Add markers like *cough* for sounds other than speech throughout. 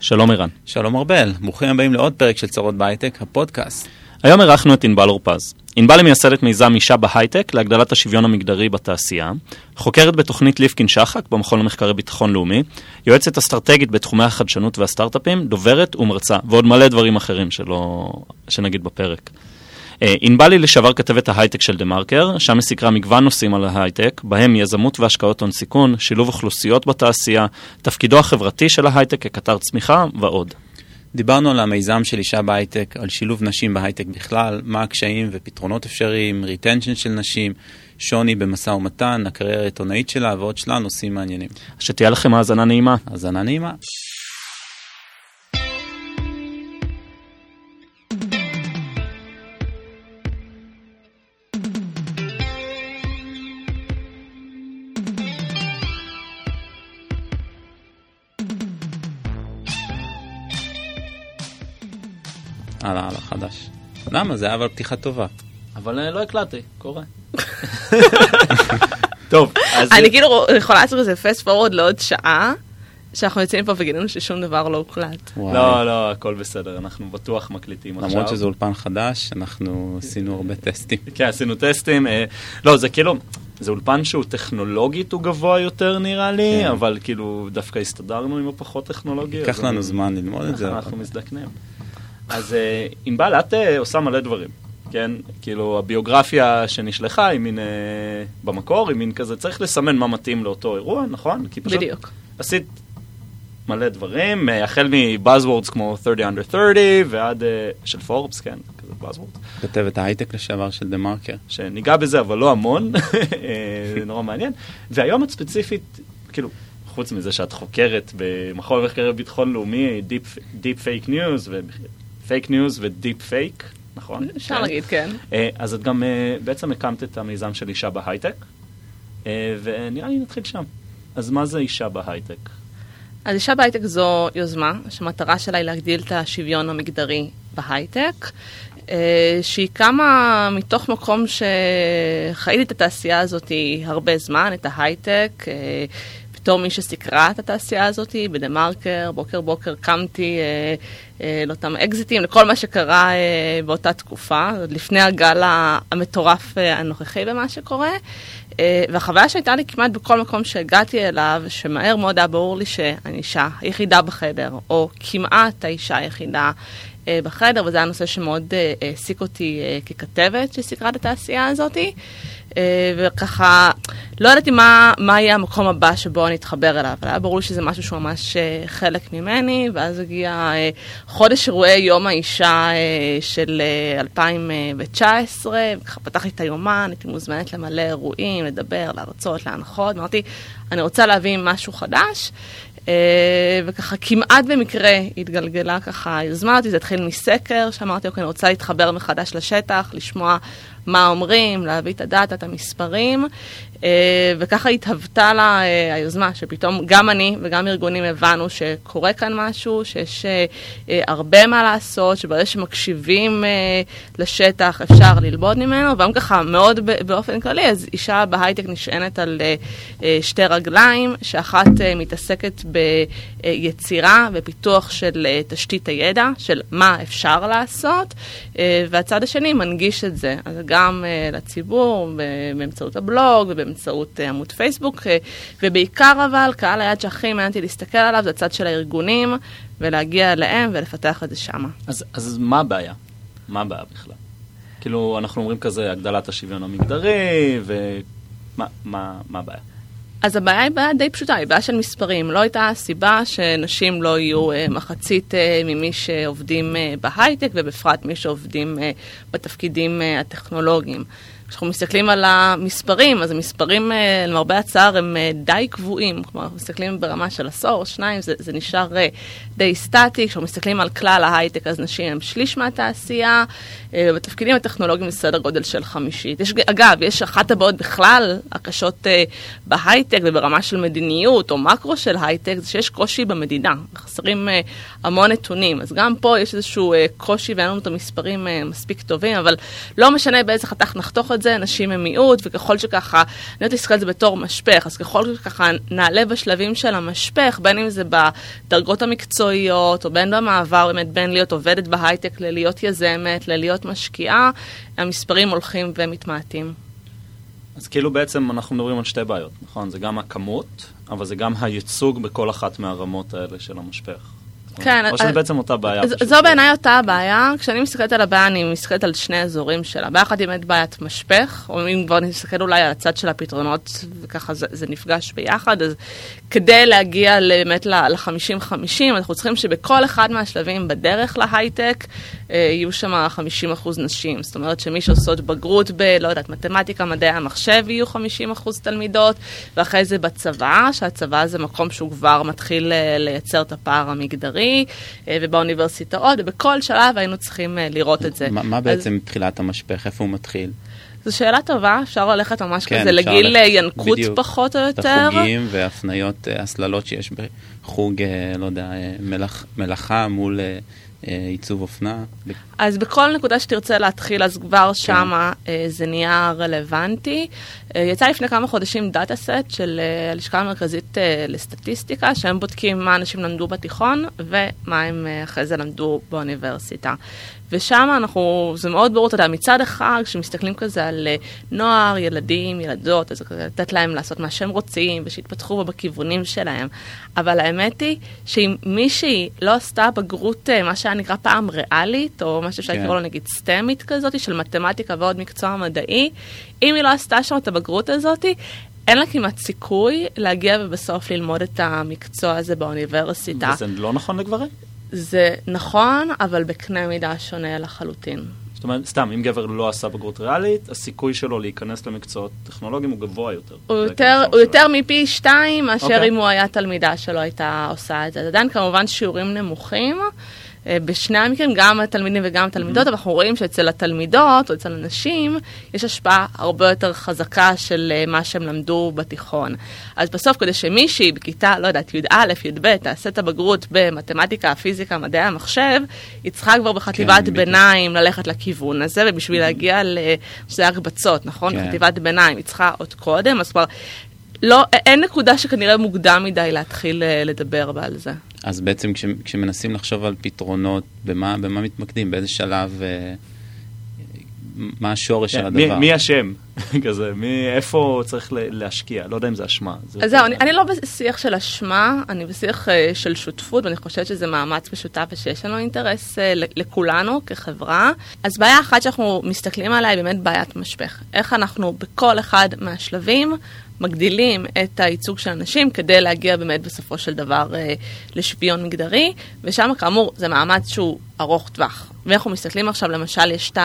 שלום ערן. שלום ארבל, ברוכים הבאים לעוד פרק של צרות בהייטק, הפודקאסט. היום אירחנו את ענבל אורפז. ענבל היא מייסדת מיזם אישה בהייטק להגדלת השוויון המגדרי בתעשייה, חוקרת בתוכנית ליפקין שחק במכון למחקרי ביטחון לאומי, יועצת אסטרטגית בתחומי החדשנות והסטארט-אפים, דוברת ומרצה, ועוד מלא דברים אחרים שלא... שנגיד בפרק. אה, ענבל היא לשעבר כתבת ההייטק של דה מרקר, שם היא סקרה מגוון נושאים על ההייטק, בהם יזמות והשקעות הון סיכון, שילוב אוכלוסיות בתעשייה, תפקידו החברתי של ההייטק כקטר צמיחה ועוד. דיברנו על המיזם של אישה בהייטק, על שילוב נשים בהייטק בכלל, מה הקשיים ופתרונות אפשריים, retention של נשים, שוני במשא ומתן, הקריירה העיתונאית שלה ועוד שלל נושאים מעניינים. שתהיה לכם האזנה נעימה. האזנה נעימה. הלאה, הלאה, חדש. למה? זה היה אבל פתיחה טובה. אבל אה, לא הקלטתי, קורה. *laughs* טוב, אז... אני כאילו יכולה לעשות איזה פסט פורוד לעוד שעה, שאנחנו יוצאים פה וגילינו ששום דבר לא הוקלט. לא, לא, הכל בסדר, אנחנו בטוח מקליטים עכשיו. למרות שזה אולפן חדש, אנחנו עשינו הרבה טסטים. כן, עשינו טסטים. אה, לא, זה כאילו, זה אולפן שהוא טכנולוגית הוא גבוה יותר נראה לי, כן. אבל כאילו דווקא הסתדרנו עם הפחות טכנולוגי. ייקח לנו זמן ללמוד את זה. אנחנו מזדקנים. אז אה, ענבל, את אה, עושה מלא דברים, כן? כאילו, הביוגרפיה שנשלחה היא מין, אה, במקור, היא מין כזה, צריך לסמן מה מתאים לאותו אירוע, נכון? כי פשוט בדיוק. עשית מלא דברים, אה, החל מ buzzwords כמו 30 under 30 ועד, אה, של פורבס, כן, כזה buzzwords. כתבת ההייטק לשעבר של דה מרקר. שניגע בזה, אבל לא המון, *laughs* זה נורא מעניין. והיום את ספציפית, כאילו, חוץ מזה שאת חוקרת במכון למחקרי ביטחון לאומי, deep fake news, fake news ו deep fake, נכון? אפשר כן. להגיד, כן. אה, אז את גם אה, בעצם הקמת את המיזם של אישה בהייטק, אה, ונראה לי נתחיל שם. אז מה זה אישה בהייטק? אז אישה בהייטק זו יוזמה שהמטרה שלה היא להגדיל את השוויון המגדרי בהייטק, שהיא קמה מתוך מקום שחייתי את התעשייה הזאת הרבה זמן, את ההייטק. בתור מי שסיקרה את התעשייה הזאת בדה מרקר, בוקר בוקר קמתי אה, אה, לאותם אקזיטים, לכל מה שקרה אה, באותה תקופה, עוד לפני הגל המטורף אה, הנוכחי במה שקורה. אה, והחוויה שהייתה לי כמעט בכל מקום שהגעתי אליו, שמהר מאוד היה ברור לי שאני אישה היחידה בחדר, או כמעט האישה היחידה בחדר, וזה היה נושא שמאוד אה, העסיק אותי אה, ככתבת שסיקרה את התעשייה הזאתי. אה, וככה, לא ידעתי מה, מה יהיה המקום הבא שבו אני אתחבר אליו, אבל היה ברור לי שזה משהו שהוא ממש אה, חלק ממני, ואז הגיע אה, חודש אירועי יום האישה אה, של אה, 2019, וככה פתחתי את היומן, הייתי מוזמנת למלא אירועים, לדבר, להרצות, להנחות, אמרתי, אני רוצה להביא משהו חדש. אה, וככה כמעט במקרה התגלגלה ככה היוזמה הזאת, זה התחיל מסקר, שאמרתי, אוקיי, אני רוצה להתחבר מחדש לשטח, לשמוע מה אומרים, להביא את הדאטה, את המספרים, וככה התהוותה לה אה, היוזמה, שפתאום גם אני וגם ארגונים הבנו שקורה כאן משהו, שיש אה, אה, הרבה מה לעשות, שברגע שמקשיבים אה, לשטח אפשר ללמוד ממנו, וגם ככה מאוד באופן כללי, אז אישה בהייטק נשענת על אה, אה, שתי רגליים, שאחת אה, מתעסקת ביצירה ופיתוח של אה, תשתית הידע, של מה אפשר לעשות, אה, והצד השני מנגיש את זה, אז גם אה, לציבור באמצעות הבלוג ובאמצעות אה, עמוד פייסבוק, אה, ובעיקר אבל קהל היעד שהכי מעניין אותי להסתכל עליו זה הצד של הארגונים, ולהגיע אליהם ולפתח את זה שמה. אז, אז מה הבעיה? מה הבעיה בכלל? כאילו, אנחנו אומרים כזה, הגדלת השוויון המגדרי, ומה מה, מה הבעיה? אז הבעיה היא בעיה די פשוטה, היא בעיה של מספרים. לא הייתה סיבה שנשים לא יהיו אה, מחצית אה, ממי שעובדים אה, בהייטק, ובפרט מי שעובדים בתפקידים הטכנולוגיים. כשאנחנו מסתכלים על המספרים, אז המספרים, אה, למרבה הצער, הם אה, די קבועים. כלומר, אנחנו מסתכלים ברמה של עשור, שניים, זה, זה נשאר אה, די סטטי. כשאנחנו מסתכלים על כלל ההייטק, אז נשים הם שליש מהתעשייה, ובתפקידים הטכנולוגיים זה סדר גודל של חמישית. יש, אגב, יש אחת הבעיות בכלל הקשות בהייטק וברמה של מדיניות או מקרו של הייטק, זה שיש קושי במדידה. חסרים המון נתונים. אז גם פה יש איזשהו קושי ואין לנו את המספרים מספיק טובים, אבל לא משנה באיזה חתך נחתוך את זה, נשים הם מיעוט, וככל שככה, אני יודעת להסתכל על זה בתור משפך, אז ככל שככה נעלה בשלבים של המשפך, בין אם זה בדרגות המקצועיות, או בין במעבר באמת בין להיות עובדת בהייטק ללהיות יזמת, ללהיות משקיעה, המספרים הולכים ומתמעטים. אז כאילו בעצם אנחנו מדברים על שתי בעיות, נכון? זה גם הכמות, אבל זה גם הייצוג בכל אחת מהרמות האלה של המשפך. כן. או שזה בעצם אותה בעיה. זו בעיניי אותה הבעיה. כשאני מסתכלת על הבעיה, אני מסתכלת על שני אזורים שלה. בעיה אחת היא באמת בעיית משפך, או אם כבר נסתכל אולי על הצד של הפתרונות, וככה זה, זה נפגש ביחד, אז כדי להגיע באמת ל-50-50, אנחנו צריכים שבכל אחד מהשלבים בדרך להייטק, אה, יהיו שם 50% נשים. זאת אומרת שמי שעושות בגרות ב, לא יודעת, מתמטיקה, מדעי המחשב, יהיו 50% תלמידות, ואחרי זה בצבא, שהצבא זה מקום שהוא כבר מתחיל אה, לייצר את הפער המגדרי, אה, ובאוניברסיטאות, ובכל שלב היינו צריכים אה, לראות את זה. מה, מה אז- בעצם תחילת המשפך? איפה הוא מתחיל? זו שאלה טובה, אפשר ללכת ממש כן, כזה לגיל ללכת- אה, ינקות בדיוק. פחות או את יותר. החוגים והפניות, הסללות שיש בחוג, לא יודע, מלאכ, מלאכה מול עיצוב אופנה. אז בכל נקודה שתרצה להתחיל, אז כבר כן. שמה זה נהיה רלוונטי. אה, יצא לפני כמה חודשים דאטה סט של אה, הלשכה המרכזית אה, לסטטיסטיקה, שהם בודקים מה אנשים למדו בתיכון ומה הם אחרי זה למדו באוניברסיטה. ושם אנחנו, זה מאוד ברור, אתה יודע, מצד אחד, כשמסתכלים כזה על נוער, ילדים, ילדות, אז לתת להם לעשות מה שהם רוצים, ושיתפתחו בכיוונים שלהם. אבל האמת היא שאם מישהי לא עשתה בגרות, מה שהיה נקרא פעם ריאלית, או מה שאפשר כן. לקרוא לו נגיד סטמית כזאת, של מתמטיקה ועוד מקצוע מדעי, אם היא לא עשתה שם את הבגרות הזאת, אין לה כמעט סיכוי להגיע ובסוף ללמוד את המקצוע הזה באוניברסיטה. וזה לא נכון לגברים? זה נכון, אבל בקנה מידה שונה לחלוטין. זאת אומרת, סתם, אם גבר לא עשה בגרות ריאלית, הסיכוי שלו להיכנס למקצועות טכנולוגיים הוא גבוה יותר. הוא יותר, הוא. יותר מפי שתיים מאשר אוקיי. אם הוא היה תלמידה שלא הייתה עושה את זה. זה עדיין כמובן שיעורים נמוכים. אה, בשני המקרים, גם התלמידים וגם התלמידות, אבל אנחנו רואים שאצל התלמידות או אצל הנשים יש השפעה הרבה יותר חזקה של אה, מה שהם למדו בתיכון. אז בסוף, כדי שמישהי בכיתה, לא יודעת, י"א, י"ב, תעשה את הבגרות במתמטיקה, פיזיקה, מדעי המחשב, היא צריכה כבר בחטיבת בדיוק. ביניים ללכת לכיוון הזה, ובשביל להגיע ל... שזה הקבצות, נכון? כן. חטיבת ביניים, היא צריכה עוד קודם, אז כבר... לא, אין נקודה שכנראה מוקדם מדי להתחיל אה, לדבר על זה. אז בעצם כש, כשמנסים לחשוב על פתרונות, במה, במה מתמקדים, באיזה שלב, אה, מה השורש של מי- הדבר? מי אשם? *laughs* כזה, מי, איפה צריך להשקיע? לא יודע אם זה אשמה. זה אז זהו, אני, אני לא בשיח של אשמה, אני בשיח uh, של שותפות, ואני חושבת שזה מאמץ משותף ושיש לנו אינטרס uh, לכולנו כחברה. אז בעיה אחת שאנחנו מסתכלים עליה היא באמת בעיית משפך. איך אנחנו בכל אחד מהשלבים מגדילים את הייצוג של הנשים כדי להגיע באמת בסופו של דבר uh, לשוויון מגדרי, ושם כאמור זה מאמץ שהוא ארוך טווח. ואנחנו מסתכלים עכשיו, למשל, יש את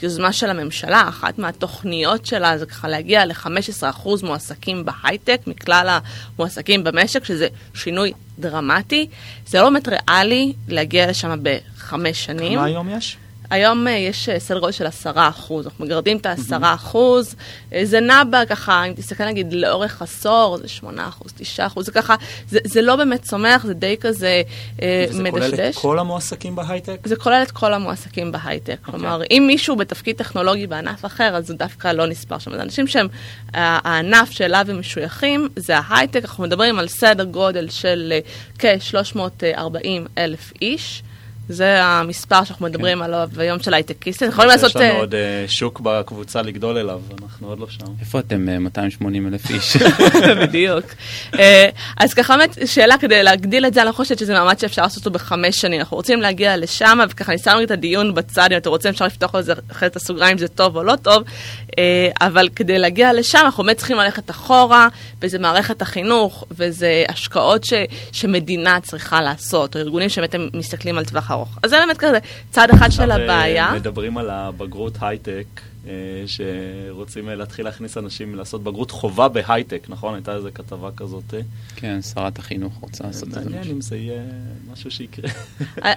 היוזמה של הממשלה, אחת מהתוכניות שלה זה ככה להגיע ל-15% מועסקים בהייטק, מכלל המועסקים במשק, שזה שינוי דרמטי. זה לא באמת ריאלי להגיע לשם בחמש שנים. מה היום יש? היום אה, יש אה, סדר גודל של עשרה אחוז, אנחנו מגרדים את העשרה אחוז, אה, זה נע בה ככה, אם תסתכל נגיד לאורך עשור, זה שמונה אחוז, תשעה אחוז, זה ככה, זה, זה לא באמת צומח, זה די כזה אה, וזה כולל את מדשדש. כל המועסקים בהייטק? זה כולל את כל המועסקים בהייטק. Okay. כלומר, אם מישהו בתפקיד טכנולוגי בענף אחר, אז זה דווקא לא נספר שם. זה אנשים שהם, הענף שאליו הם משויכים זה ההייטק. אנחנו מדברים על סדר גודל של אה, כ-340 אלף איש. זה המספר שאנחנו מדברים עליו היום של הייטקיסטים. יכולים לעשות... יש לנו אה, עוד אה, שוק בקבוצה לגדול אליו, אנחנו עוד לא שם. איפה אתם אה, 280 אלף *laughs* איש? בדיוק. אה, אז ככה באמת, שאלה כדי להגדיל את זה, אני לא חושבת שזה מאמץ שאפשר לעשות אותו בחמש שנים. אנחנו רוצים להגיע לשם, וככה אני שמה את הדיון בצד, אם אתם רוצים אפשר לפתוח לזה אחרי את הסוגריים אם זה טוב או לא טוב, אה, אבל כדי להגיע לשם אנחנו באמת צריכים ללכת אחורה, וזה מערכת החינוך, וזה השקעות ש, שמדינה צריכה לעשות, או ארגונים שבאמת הם מסתכלים על טווח ארוך. אז זה באמת כזה צד אחד של אה, הבעיה. מדברים על הבגרות הייטק, אה, שרוצים אה, להתחיל להכניס אנשים לעשות בגרות חובה בהייטק, נכון? הייתה איזה כתבה כזאת. אה? כן, שרת החינוך רוצה לעשות את זה. מעניין. אם זה יהיה משהו שיקרה.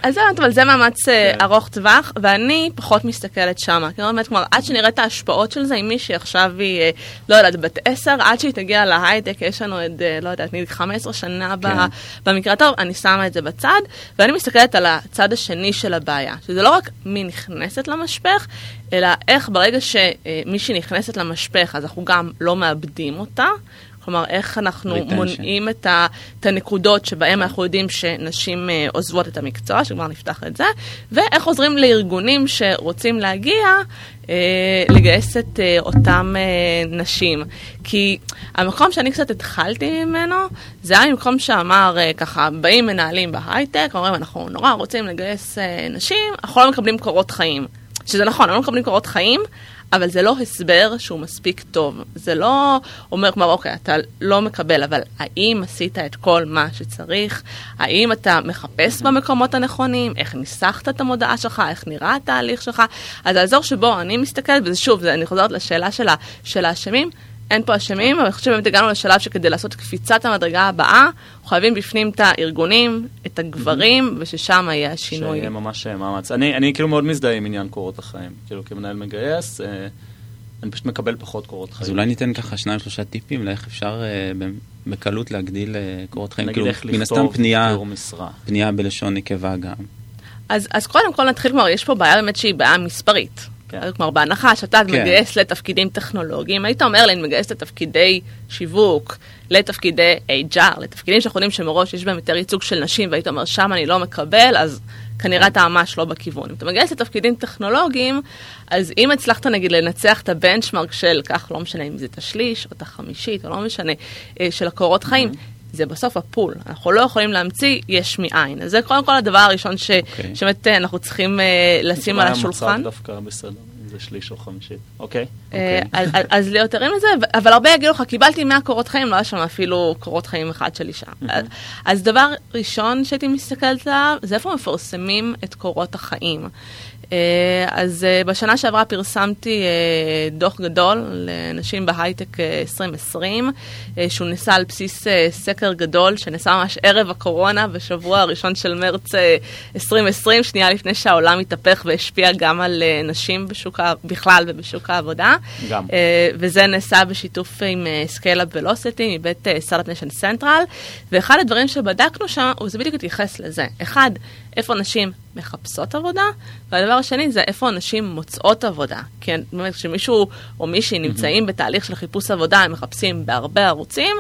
אז זה באמת, אבל זה מאמץ אה, כן. ארוך טווח, ואני פחות מסתכלת שמה. כי באמת, כלומר, עד שנראה את ההשפעות של זה, אם מישהי עכשיו היא, אה, לא יודעת, בת עשר, עד שהיא תגיע להייטק, יש לנו עוד, אה, לא יודעת, נגיד 15 שנה כן. במקרה הטוב, אני שמה את זה בצד, ואני מסתכלת על הצד השני של הבעיה, שזה לא רק מי נכנסת למשפך, אלא איך ברגע שמישהי נכנסת למשפך, אז אנחנו גם לא מאבדים אותה. כלומר, איך אנחנו Retention. מונעים את, ה, את הנקודות שבהן אנחנו יודעים שנשים אה, עוזבות את המקצוע, שכבר נפתח את זה, ואיך עוזרים לארגונים שרוצים להגיע, אה, לגייס את אה, אותם אה, נשים. כי המקום שאני קצת התחלתי ממנו, זה היה מקום שאמר אה, ככה, באים מנהלים בהייטק, אומרים, אנחנו נורא רוצים לגייס אה, נשים, אנחנו לא מקבלים קורות חיים. שזה נכון, הם לא מקבלים קורות חיים, אבל זה לא הסבר שהוא מספיק טוב. זה לא אומר כמו, אוקיי, אתה לא מקבל, אבל האם עשית את כל מה שצריך? האם אתה מחפש במקומות הנכונים? איך ניסחת את המודעה שלך? איך נראה התהליך שלך? אז האזור שבו אני מסתכלת, וזה שוב, זה, אני חוזרת לשאלה של האשמים, אין פה אשמים, אבל אני חושבת שבאמת הגענו לשלב שכדי לעשות קפיצת המדרגה הבאה, אנחנו חייבים בפנים את הארגונים, את הגברים, וששם יהיה השינוי. שיהיה ממש אה, מאמץ. אני, אני כאילו מאוד מזדהה עם עניין קורות החיים. כאילו כמנהל מגייס, אה, אני פשוט מקבל פחות קורות חיים. אז אולי ניתן ככה שניים שלושה טיפים לאיך אפשר אה, בקלות להגדיל אה, קורות חיים. נגיד כאילו, איך מן הסתם לכתוב פנייה, תיאור משרה. פנייה בלשון נקבה גם. אז, אז קודם כל נתחיל, כלומר, יש פה בעיה באמת שהיא בעיה מספרית. כן. כן. כלומר, בהנחה שאתה כן. מגייס לתפקידים טכנולוגיים, היית אומר לי, אני מגייס לתפקידי שיווק, לתפקידי HR, לתפקידים שאנחנו יודעים שמראש יש בהם יותר ייצוג של נשים, והיית אומר, שם אני לא מקבל, אז כנראה אתה ממש לא בכיוון. אם אתה מגייס לתפקידים טכנולוגיים, אז אם הצלחת נגיד לנצח את הבנצ'מרק של, כך לא משנה אם זה את השליש או את החמישית, או לא משנה, אה, של הקורות חיים, זה בסוף הפול. אנחנו לא יכולים להמציא יש מאין. אז זה קודם כל הדבר הראשון ש... אוקיי. שבאמת אה, אנחנו צריכים אה, לשים על השולחן. המצב דווקא בסדר, אם זה שליש או חמישית. אוקיי. אה, אז- אז- אז להיות ערים לזה, אבל הרבה יגידו לך, קיבלתי 100 קורות חיים, לא היה שם אפילו קורות חיים אחד של אישה. אז- אז דבר ראשון שהייתי מסתכלת עליו, זה איפה מפרסמים את קורות החיים. אה, אז אה, בשנה שעברה פרסמתי אה, דוח גדול לנשים בהייטק אה, 2020, אה, שהוא נעשה על בסיס סקר גדול, שנעשה ממש ערב הקורונה, בשבוע הראשון של מרץ אה, 2020, שנייה לפני שהעולם התהפך והשפיע גם על נשים בשוק, ה- בכלל ובשוק העבודה. גם. וזה נעשה בשיתוף עם Scale-Up Velocity מבית Start-Up Nation Central, ואחד הדברים שבדקנו שם, הוא זה בדיוק התייחס לזה. אחד, איפה נשים מחפשות עבודה, והדבר השני זה איפה נשים מוצאות עבודה. כן, באמת, כשמישהו או מישהי נמצאים בתהליך של חיפוש עבודה, הם מחפשים בהרבה ערוצים,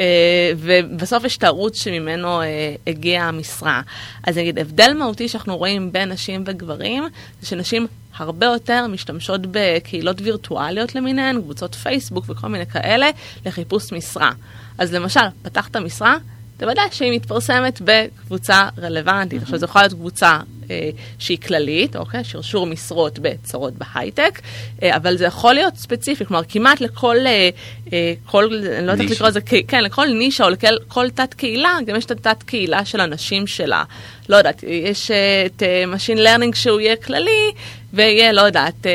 אה, ובסוף יש את הערוץ שממנו אה, הגיעה המשרה. אז נגיד, הבדל מהותי שאנחנו רואים בין נשים וגברים, זה שנשים הרבה יותר משתמשות בקהילות וירטואליות למיניהן, קבוצות פייסבוק וכל מיני כאלה, לחיפוש משרה. אז למשל, פתחת משרה, תוודא שהיא מתפרסמת בקבוצה רלוונטית. עכשיו, זו יכולה להיות קבוצה אה, שהיא כללית, אוקיי? שרשור משרות בצרות בהייטק, אה, אבל זה יכול להיות ספציפי, כלומר, כמעט לכל, אה, אה, כל, אני לא יודעת איך. לקרוא לזה, כן, לכל נישה או לכל כל תת קהילה, גם יש את התת קהילה של הנשים שלה. לא יודעת, יש אה, את אה, Machine Learning שהוא יהיה כללי, ויהיה, לא יודעת,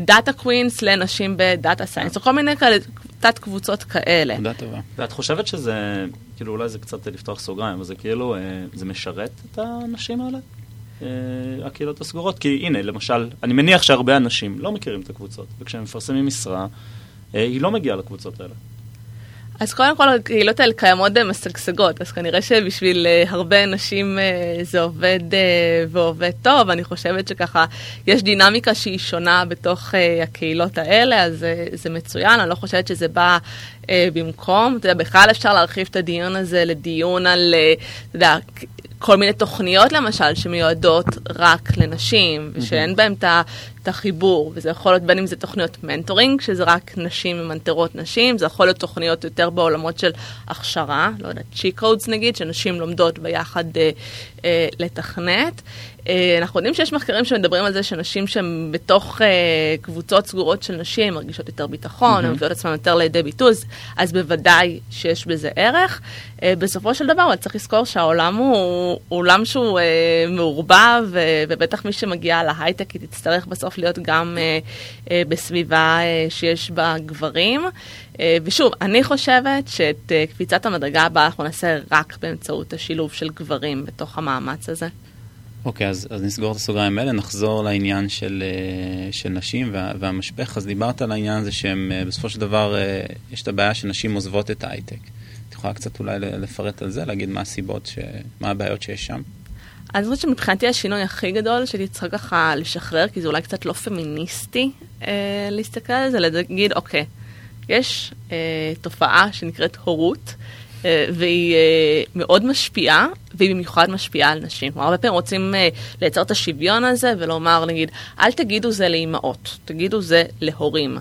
Data Queens לנשים ב data science, או כל מיני כאלה, תת קבוצות כאלה. תודה טובה. ואת חושבת שזה, כאילו אולי זה קצת לפתוח סוגריים, אבל זה כאילו, אה, זה משרת את האנשים האלה? אה, הקהילות הסגורות? כי הנה, למשל, אני מניח שהרבה אנשים לא מכירים את הקבוצות, וכשהם מפרסמים משרה, אה, היא לא מגיעה לקבוצות האלה. אז קודם כל הקהילות האלה קיימות משגשגות, אז כנראה שבשביל uh, הרבה נשים uh, זה עובד uh, ועובד טוב, אני חושבת שככה יש דינמיקה שהיא שונה בתוך הקהילות האלה, אז זה מצוין, אני לא חושבת שזה בא במקום, אתה יודע, בכלל אפשר להרחיב את הדיון הזה לדיון על, אתה יודע, כל מיני תוכניות למשל שמיועדות רק לנשים ושאין בהן את החיבור וזה יכול להיות בין אם זה תוכניות מנטורינג שזה רק נשים ממנטרות נשים זה יכול להיות תוכניות יותר בעולמות של הכשרה לא יודעת צ'י קודס נגיד שנשים לומדות ביחד אה, אה, לתכנת. אה, אנחנו יודעים שיש מחקרים שמדברים על זה שנשים שהן בתוך אה, קבוצות סגורות של נשים מרגישות יותר ביטחון, הן מביאות עצמן יותר לידי ביטוי, אז- בוודאי שיש בזה ערך. אה, בסופו של דבר, אבל צריך לזכור שהעולם הוא עולם שהוא מעורבב, ובטח מי שמגיעה להייטק היא תצטרך בסוף להיות גם בסביבה שיש בה גברים. ושוב, אני חושבת שאת קפיצת המדרגה הבאה אנחנו נעשה רק באמצעות השילוב של גברים בתוך המאמץ הזה. אוקיי, אז, אז נסגור את הסוגריים האלה, נחזור לעניין של, אה, של נשים וה, והמשפך. אז דיברת על העניין הזה שהם אה, בסופו של דבר, אה, יש את הבעיה שנשים עוזבות את ההייטק. את יכולה קצת אולי לפרט על זה, להגיד מה הסיבות, ש... מה הבעיות שיש שם? אני חושבת שמבחינתי השינוי הכי גדול שהייתי צריכה ככה לשחרר, כי זה אולי קצת לא פמיניסטי אה, להסתכל על זה, להגיד, אוקיי, יש אה, תופעה שנקראת הורות, אה, והיא אה, מאוד משפיעה, והיא במיוחד משפיעה על נשים. כלומר, הרבה פעמים רוצים אה, לייצר את השוויון הזה ולומר, נגיד, אל תגידו זה לאימהות, תגידו זה להורים.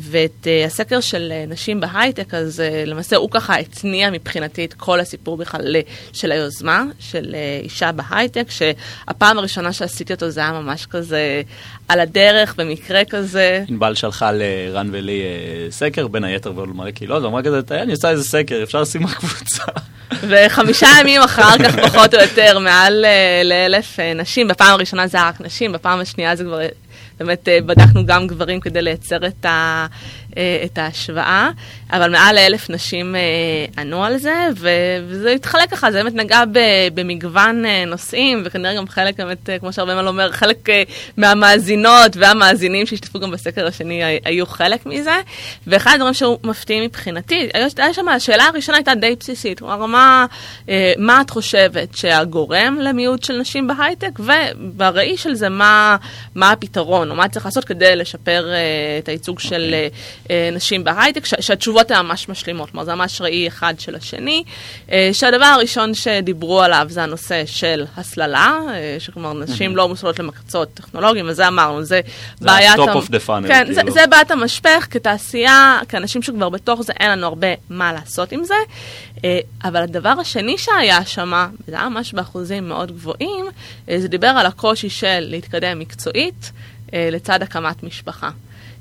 ואת הסקר של נשים בהייטק, אז למעשה הוא ככה התניע מבחינתי את כל הסיפור בכלל של היוזמה, של אישה בהייטק, שהפעם הראשונה שעשיתי אותו זה היה ממש כזה על הדרך, במקרה כזה. ענבל שלחה לרן ולי סקר, בין היתר ועוד מלא קהילות, ואמרה כזה, אני עושה איזה סקר, אפשר לשים בקבוצה. וחמישה ימים אחר כך, פחות או יותר, מעל uh, לאלף uh, נשים. בפעם הראשונה זה היה רק נשים, בפעם השנייה זה כבר באמת uh, בדקנו גם גברים כדי לייצר את, ה, את ההשוואה, אבל מעל לאלף נשים uh, ענו על זה, וזה התחלק ככה, זה באמת נגע במגוון uh, נושאים, וכנראה גם חלק, באמת, uh, כמו שהרבה מה אומר, חלק מהמאזינות והמאזינים שהשתתפו גם בסקר השני היו חלק מזה, ואחד הדברים שהיו מפתיעים מבחינתי, היה שם, השאלה הראשונה הייתה די בסיסית, כלומר, מה, מה את חושבת שהגורם למיעוט של נשים בהייטק, ובראי של זה, מה, מה הפתרון, או מה צריך לעשות כדי לשפר את הייצוג okay. של uh, נשים בהייטק, שהתשובות הן ממש משלימות, כלומר זה ממש ראי אחד של השני. Uh, שהדבר הראשון שדיברו עליו זה הנושא של הסללה, uh, שכלומר נשים לא מוסלות למקצועות טכנולוגיים, וזה אמרנו, זה, זה בעיית... זה ה-top of the funnel. כן, כאילו. זה, זה בעיית המשפך, כתעשייה, כאנשים שכבר בתוך זה, אין לנו הרבה מה לעשות עם זה. Uh, אבל הדבר השני שהיה שם, וזה היה ממש באחוזים מאוד גבוהים, זה דיבר על הקושי של להתקדם מקצועית. אה, לצד הקמת משפחה.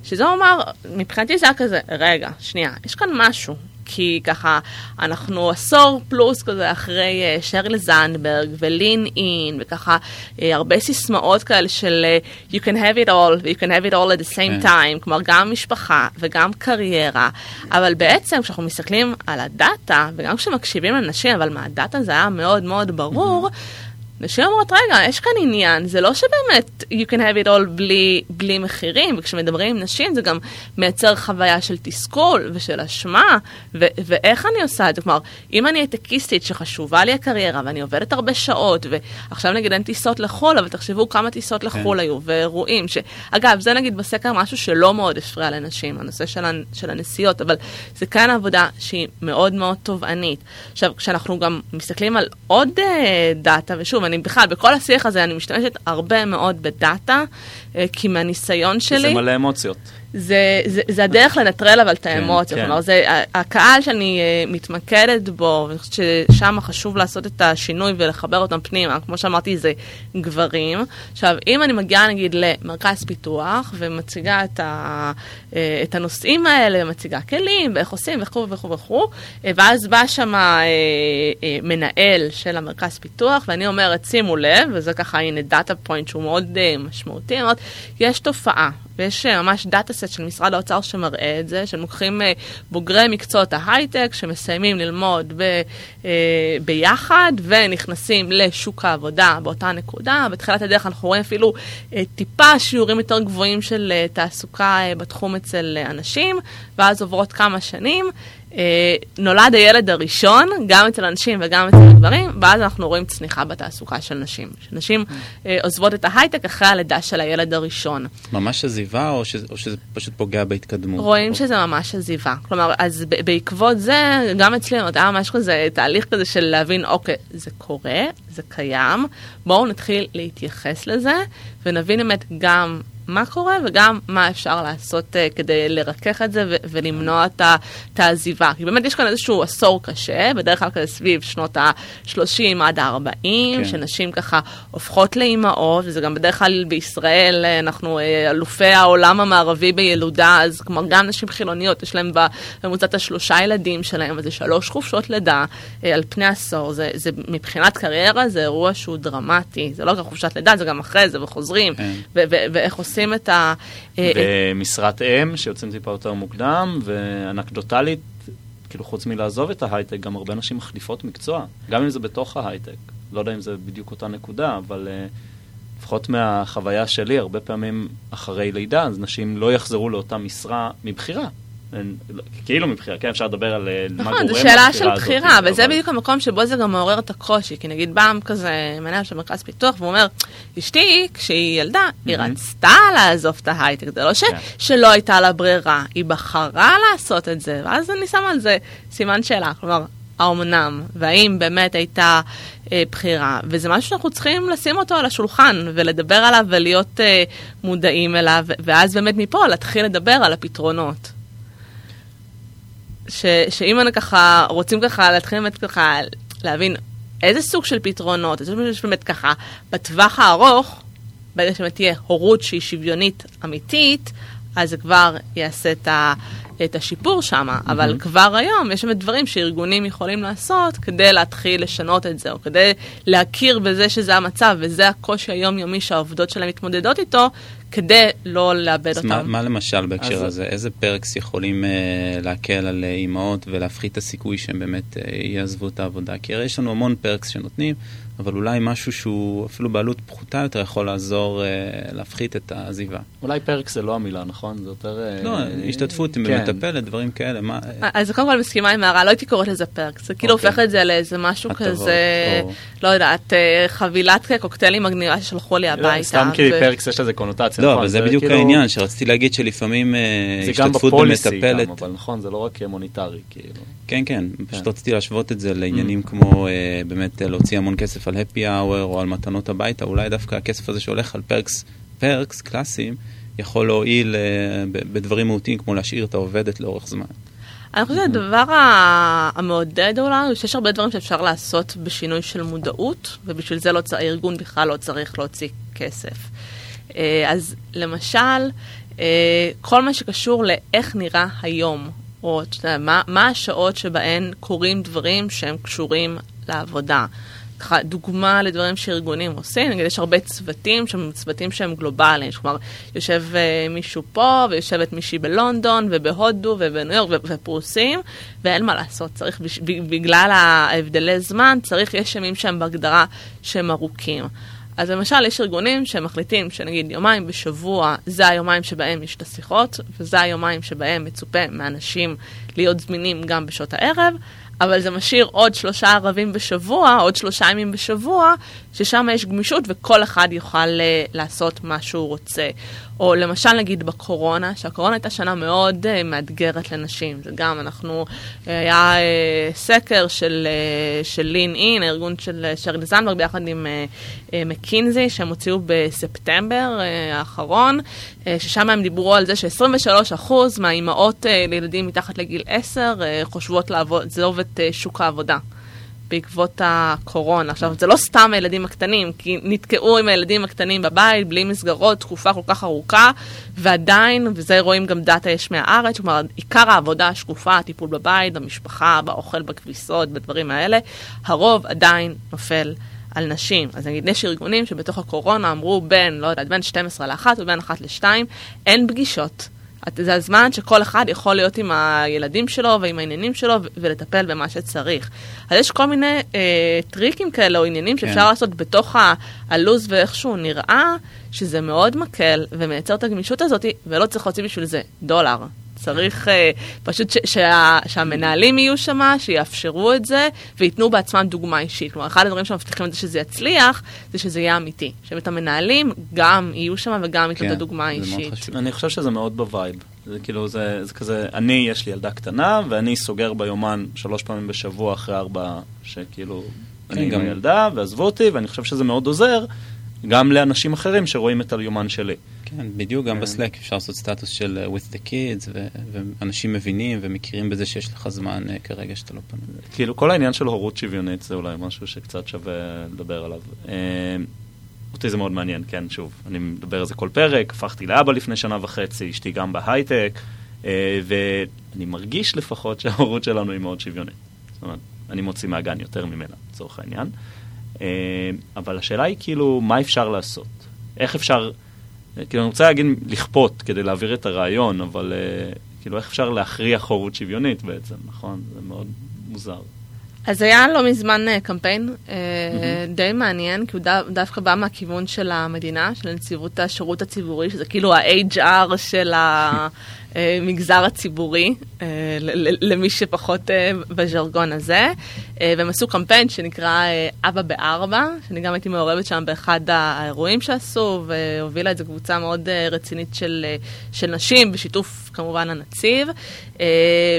שזה אומר, מבחינתי זה היה כזה, רגע, שנייה, יש כאן משהו. כי ככה, אנחנו עשור פלוס כזה אחרי uh, שרלי זנדברג ולין אין, וככה uh, הרבה סיסמאות כאלה של uh, you can have it all, you can have it all at the same כן. time, כלומר גם משפחה וגם קריירה, אבל בעצם כשאנחנו מסתכלים על הדאטה, וגם כשמקשיבים לאנשים, אבל מהדאטה זה היה מאוד מאוד ברור, mm-hmm. נשים אומרות, רגע, יש כאן עניין, זה לא שבאמת you can have it all בלי, בלי מחירים, וכשמדברים עם נשים זה גם מייצר חוויה של תסכול ושל אשמה, ו- ואיך אני עושה את זה? כלומר, אם אני הייטקיסטית שחשובה לי הקריירה ואני עובדת הרבה שעות, ועכשיו נגיד אין טיסות לחו"ל, אבל תחשבו כמה טיסות לחו"ל כן. היו, ואירועים, שאגב, זה נגיד בסקר משהו שלא מאוד הפריע לנשים, הנושא של, הנ- של הנסיעות, אבל זה כאן עבודה שהיא מאוד מאוד תובענית. עכשיו, כשאנחנו גם מסתכלים על עוד uh, דאטה, ושוב, אני בכלל, בכל השיח הזה אני משתמשת הרבה מאוד בדאטה, אה, כי מהניסיון שלי... זה מלא אמוציות. זה, זה, זה הדרך לנטרל אבל את כן, האמוציות, כן, כלומר זה הקהל שאני uh, מתמקדת בו, ואני חושבת ששם חשוב לעשות את השינוי ולחבר אותם פנימה, כמו שאמרתי זה גברים. עכשיו אם אני מגיעה נגיד למרכז פיתוח ומציגה את, ה, uh, את הנושאים האלה, מציגה כלים ואיך עושים וכו' וכו' וכו', uh, ואז בא שם מנהל של המרכז פיתוח ואני אומרת שימו לב, וזה ככה הנה דאטה פוינט שהוא מאוד משמעותי, אומרת, יש תופעה. ויש אה, ממש דאטה סט של משרד האוצר שמראה את זה, שהם לוקחים אה, בוגרי מקצועות ההייטק שמסיימים ללמוד ב, אה, ביחד ונכנסים לשוק העבודה באותה נקודה. בתחילת הדרך אנחנו רואים אפילו טיפה שיעורים יותר גבוהים של תעסוקה בתחום אצל אנשים, ואז עוברות כמה שנים. אה, נולד הילד הראשון, גם אצל הנשים וגם אצל הגברים, ואז אנחנו רואים צניחה בתעסוקה של נשים. שנשים אה, עוזבות את ההייטק אחרי הלידה של הילד הראשון. ממש עזיבה, או או שזה פשוט פוגע בהתקדמות? רואים או... שזה ממש עזיבה. כלומר, אז בעקבות זה, גם אצלי היה ממש כזה תהליך כזה של להבין, אוקיי, זה קורה, זה קיים, בואו נתחיל להתייחס לזה, ונבין באמת גם מה קורה וגם מה אפשר לעשות uh, כדי לרכך את זה ו- ולמנוע את העזיבה. כי באמת יש כאן איזשהו עשור קשה, בדרך כלל כזה סביב שנות ה-30 עד ה-40, כן. שנשים ככה הופכות לאימהות, וזה גם בדרך כלל בישראל, אה, אנחנו uh, אלופי העולם המערבי בילודה, אז כלומר גם נשים חילוניות, יש להן בממוצע את השלושה ילדים שלהם, וזה שלוש חופשות לידה uh, על פני עשור. זה, זה מבחינת קריירה זה אירוע שהוא דרמטי, זה לא רק חופשת לידה, זה גם אחרי זה וחוזרים, כן. ואיך עושים... עושים את ה... ומשרת אה, אם, שיוצאים טיפה יותר מוקדם, ואנקדוטלית, כאילו חוץ מלעזוב את ההייטק, גם הרבה נשים מחליפות מקצוע, גם אם זה בתוך ההייטק. לא יודע אם זה בדיוק אותה נקודה, אבל uh, לפחות מהחוויה שלי, הרבה פעמים אחרי לידה, אז נשים לא יחזרו לאותה משרה מבחירה. כאילו מבחירה, כן, אפשר לדבר על אה, מה גורם נכון, לבחירה זו שאלה של הזאת, בחירה, אבל- וזה בדיוק המקום שבו זה גם מעורר את הקושי, כי נגיד בא כזה מנהל של מרכז פיתוח, והוא אומר, אשתי, כשהיא ילדה, היא רצתה לעזוב את ההייטק, זה לא כן. שלא הייתה לה ברירה, היא בחרה לעשות את זה, ואז אני שמה על זה סימן שאלה, כלומר, האומנם, והאם באמת הייתה אה, בחירה, וזה משהו שאנחנו צריכים לשים אותו על השולחן, ולדבר עליו ולהיות אה, מודעים אליו, ואז באמת מפה להתחיל לדבר על הפתרונות. ש, שאם אנחנו ככה רוצים ככה להתחיל באמת ככה להבין איזה סוג של פתרונות, איזה סוג של באמת ככה בטווח הארוך, ברגע שבאמת תהיה הורות שהיא שוויונית אמיתית, אז זה כבר יעשה את, ה, את השיפור שם, mm-hmm. אבל כבר היום יש באמת דברים שארגונים יכולים לעשות כדי להתחיל לשנות את זה, או כדי להכיר בזה שזה המצב, וזה הקושי היומיומי שהעובדות שלהם מתמודדות איתו, כדי לא לאבד אותם. מה, מה למשל בהקשר אז- הזה? איזה פרקס יכולים אה, להקל על אימהות ולהפחית את הסיכוי שהם באמת אה, יעזבו את העבודה? כי הרי יש לנו המון פרקס שנותנים, אבל אולי משהו שהוא אפילו בעלות פחותה יותר יכול לעזור אה, להפחית את העזיבה. אולי פרק זה לא המילה, נכון? זה יותר... אה, לא, השתתפות עם כן. מטפלת, דברים כאלה. מה, אה, אז קודם כל מסכימה עם הערה, לא הייתי קוראת לזה פרק, זה כאילו אוקיי. הופך את זה לאיזה משהו הטבות, כזה, או- לא יודעת, אה, חבילת קוקטיילים מגניבה ששלחו לי הביתה. לא, סתם כי ו- פרקס יש לזה קונוטציה, לא, נכון? אבל זה בדיוק כאילו- העניין, שרציתי להגיד שלפעמים אה, זה גם השתתפות בפוליסי במטפלת... גם, אבל נכון, זה לא רק מוניטרי, כאילו. כן, כן, פשוט רציתי להשוות את זה Mm. לעניינים כמו אה, באמת אה, להוציא המון כסף על happy hour או על מתנות הביתה, אולי דווקא הכסף הזה שהולך על פרקס, פרקס קלאסיים, יכול להועיל אה, בדברים מהותיים כמו להשאיר את העובדת לאורך זמן. אני חושבת שהדבר ה- המעודד אולי, הוא שיש הרבה דברים שאפשר לעשות בשינוי של מודעות, ובשביל זה לא הארגון בכלל לא צריך להוציא כסף. אז למשל, כל מה שקשור לאיך נראה היום, או אתה יודע, מה, מה השעות שבהן קורים דברים שהם קשורים לעבודה. דוגמה לדברים שארגונים עושים, נגיד יש הרבה צוותים שהם צוותים שהם גלובליים, כלומר יושב uh, מישהו פה ויושבת מישהי בלונדון ובהודו ובניו יורק ופרוסים ואין מה לעשות, צריך בגלל ההבדלי זמן, צריך, יש ימים שהם בהגדרה שהם ארוכים. אז למשל, יש ארגונים שמחליטים שנגיד יומיים בשבוע זה היומיים שבהם יש את השיחות, וזה היומיים שבהם מצופה מאנשים להיות זמינים גם בשעות הערב, אבל זה משאיר עוד שלושה ערבים בשבוע, עוד שלושה ימים בשבוע, ששם יש גמישות וכל אחד יוכל uh, לעשות מה שהוא רוצה. או למשל נגיד בקורונה, שהקורונה הייתה שנה מאוד uh, מאתגרת לנשים. זה גם, אנחנו, uh, היה uh, סקר של, uh, לין אין, הארגון של שרלי זנדברג ביחד עם uh, uh, מקינזי, שהם הוציאו בספטמבר uh, האחרון, uh, ששם הם דיברו על זה ש-23% מהאימהות uh, לילדים מתחת לגיל 10 uh, חושבות לעזוב את uh, שוק העבודה. בעקבות הקורונה. עכשיו, זה לא סתם הילדים הקטנים, כי נתקעו עם הילדים הקטנים בבית, בלי מסגרות, תקופה כל כך ארוכה, ועדיין, וזה רואים גם דאטה יש מהארץ, כלומר, עיקר העבודה השקופה, הטיפול בבית, במשפחה, באוכל, בכביסות, בדברים האלה, הרוב עדיין נופל. על נשים. אז נגיד, יש ארגונים שבתוך הקורונה אמרו בין, לא יודעת, בין 12 ל-1 ובין 1 ל-2, אין פגישות. זה הזמן שכל אחד יכול להיות עם הילדים שלו ועם העניינים שלו ולטפל במה שצריך. אז יש כל מיני אה, טריקים כאלה או עניינים שאפשר כן. לעשות בתוך הלו"ז ואיך שהוא נראה, שזה מאוד מקל ומייצר את הגמישות הזאת, ולא צריך להוציא בשביל זה דולר. צריך אה, פשוט ש- שה- שהמנהלים יהיו שם, שיאפשרו את זה, וייתנו בעצמם דוגמה אישית. כלומר, אחד הדברים שמבטיחים את זה שזה יצליח, זה שזה יהיה אמיתי. שבאמת המנהלים גם יהיו שם וגם ייתנו את כן, הדוגמה זה מאוד האישית. אני חושב שזה מאוד ב vibe. זה כאילו, זה, זה כזה, אני, יש לי ילדה קטנה, ואני סוגר ביומן שלוש פעמים בשבוע אחרי ארבע, שכאילו, אני עם גם- הילדה, ועזבו אותי, ואני חושב שזה מאוד עוזר, גם לאנשים אחרים שרואים את היומן שלי. כן, בדיוק, גם כן. ב Slack אפשר לעשות סטטוס של uh, with the kids, ו- ואנשים מבינים ומכירים בזה שיש לך זמן uh, כרגע שאתה לא פנוי. כאילו, כל העניין של הורות שוויונית זה אולי משהו שקצת שווה לדבר עליו. אה, אותי זה מאוד מעניין, כן, שוב, אני מדבר על זה כל פרק, הפכתי לאבא לפני שנה וחצי, אשתי גם בהייטק, אה, ואני מרגיש לפחות *laughs* שההורות שלנו היא מאוד שוויונית. זאת אומרת, אני מוציא מהגן יותר ממנה, לצורך העניין. אה, אבל השאלה היא כאילו, מה אפשר לעשות? איך אפשר, אה, כאילו, אני רוצה להגיד לכפות כדי להעביר את הרעיון, אבל אה, כאילו, איך אפשר להכריח הורות שוויונית בעצם, נכון? זה מאוד מוזר. אז היה לא מזמן אה, קמפיין אה, די מעניין, כי הוא דו- דווקא בא מהכיוון של המדינה, של נציבות השירות הציבורי, שזה כאילו ה-HR של, ה, *laughs* המגזר הציבורי, למי שפחות בז'רגון הזה. והם עשו קמפיין שנקרא אבא בארבע, שאני גם הייתי מעורבת שם באחד האירועים שעשו, והובילה את זה קבוצה מאוד רצינית של, של נשים, בשיתוף כמובן הנציב.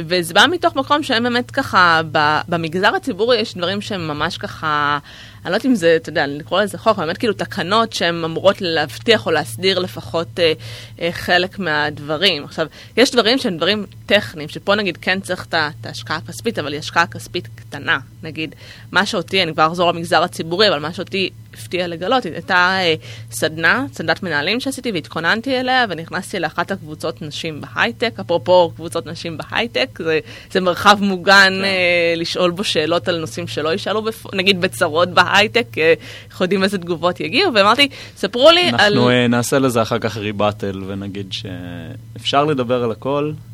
וזה בא מתוך מקום שהם באמת ככה, במגזר הציבורי יש דברים שהם ממש ככה... אני לא יודעת אם זה, אתה יודע, לקרוא לזה חוק, באמת כאילו תקנות שהן אמורות להבטיח או להסדיר לפחות אה, אה, חלק מהדברים. עכשיו, יש דברים שהם דברים טכניים, שפה נגיד כן צריך את ההשקעה הכספית, אבל היא השקעה כספית קטנה. נגיד, מה שאותי, אני כבר אחזור למגזר הציבורי, אבל מה שאותי הפתיע לגלות, הייתה אה, סדנה, סדנת מנהלים שעשיתי והתכוננתי אליה ונכנסתי לאחת הקבוצות נשים בהייטק, אפרופו קבוצות נשים בהייטק, זה, זה מרחב מוגן כן. אה, לשאול בו שאלות על נושאים שלא ישאלו, בפ... נגיד בצרות בהייטק, אה, אנחנו יודעים איזה תגובות יגיעו, ואמרתי, ספרו לי אנחנו על... אנחנו אה, נעשה לזה אחר כך ריבטל ונגיד שאפשר לדבר על הכל, אה,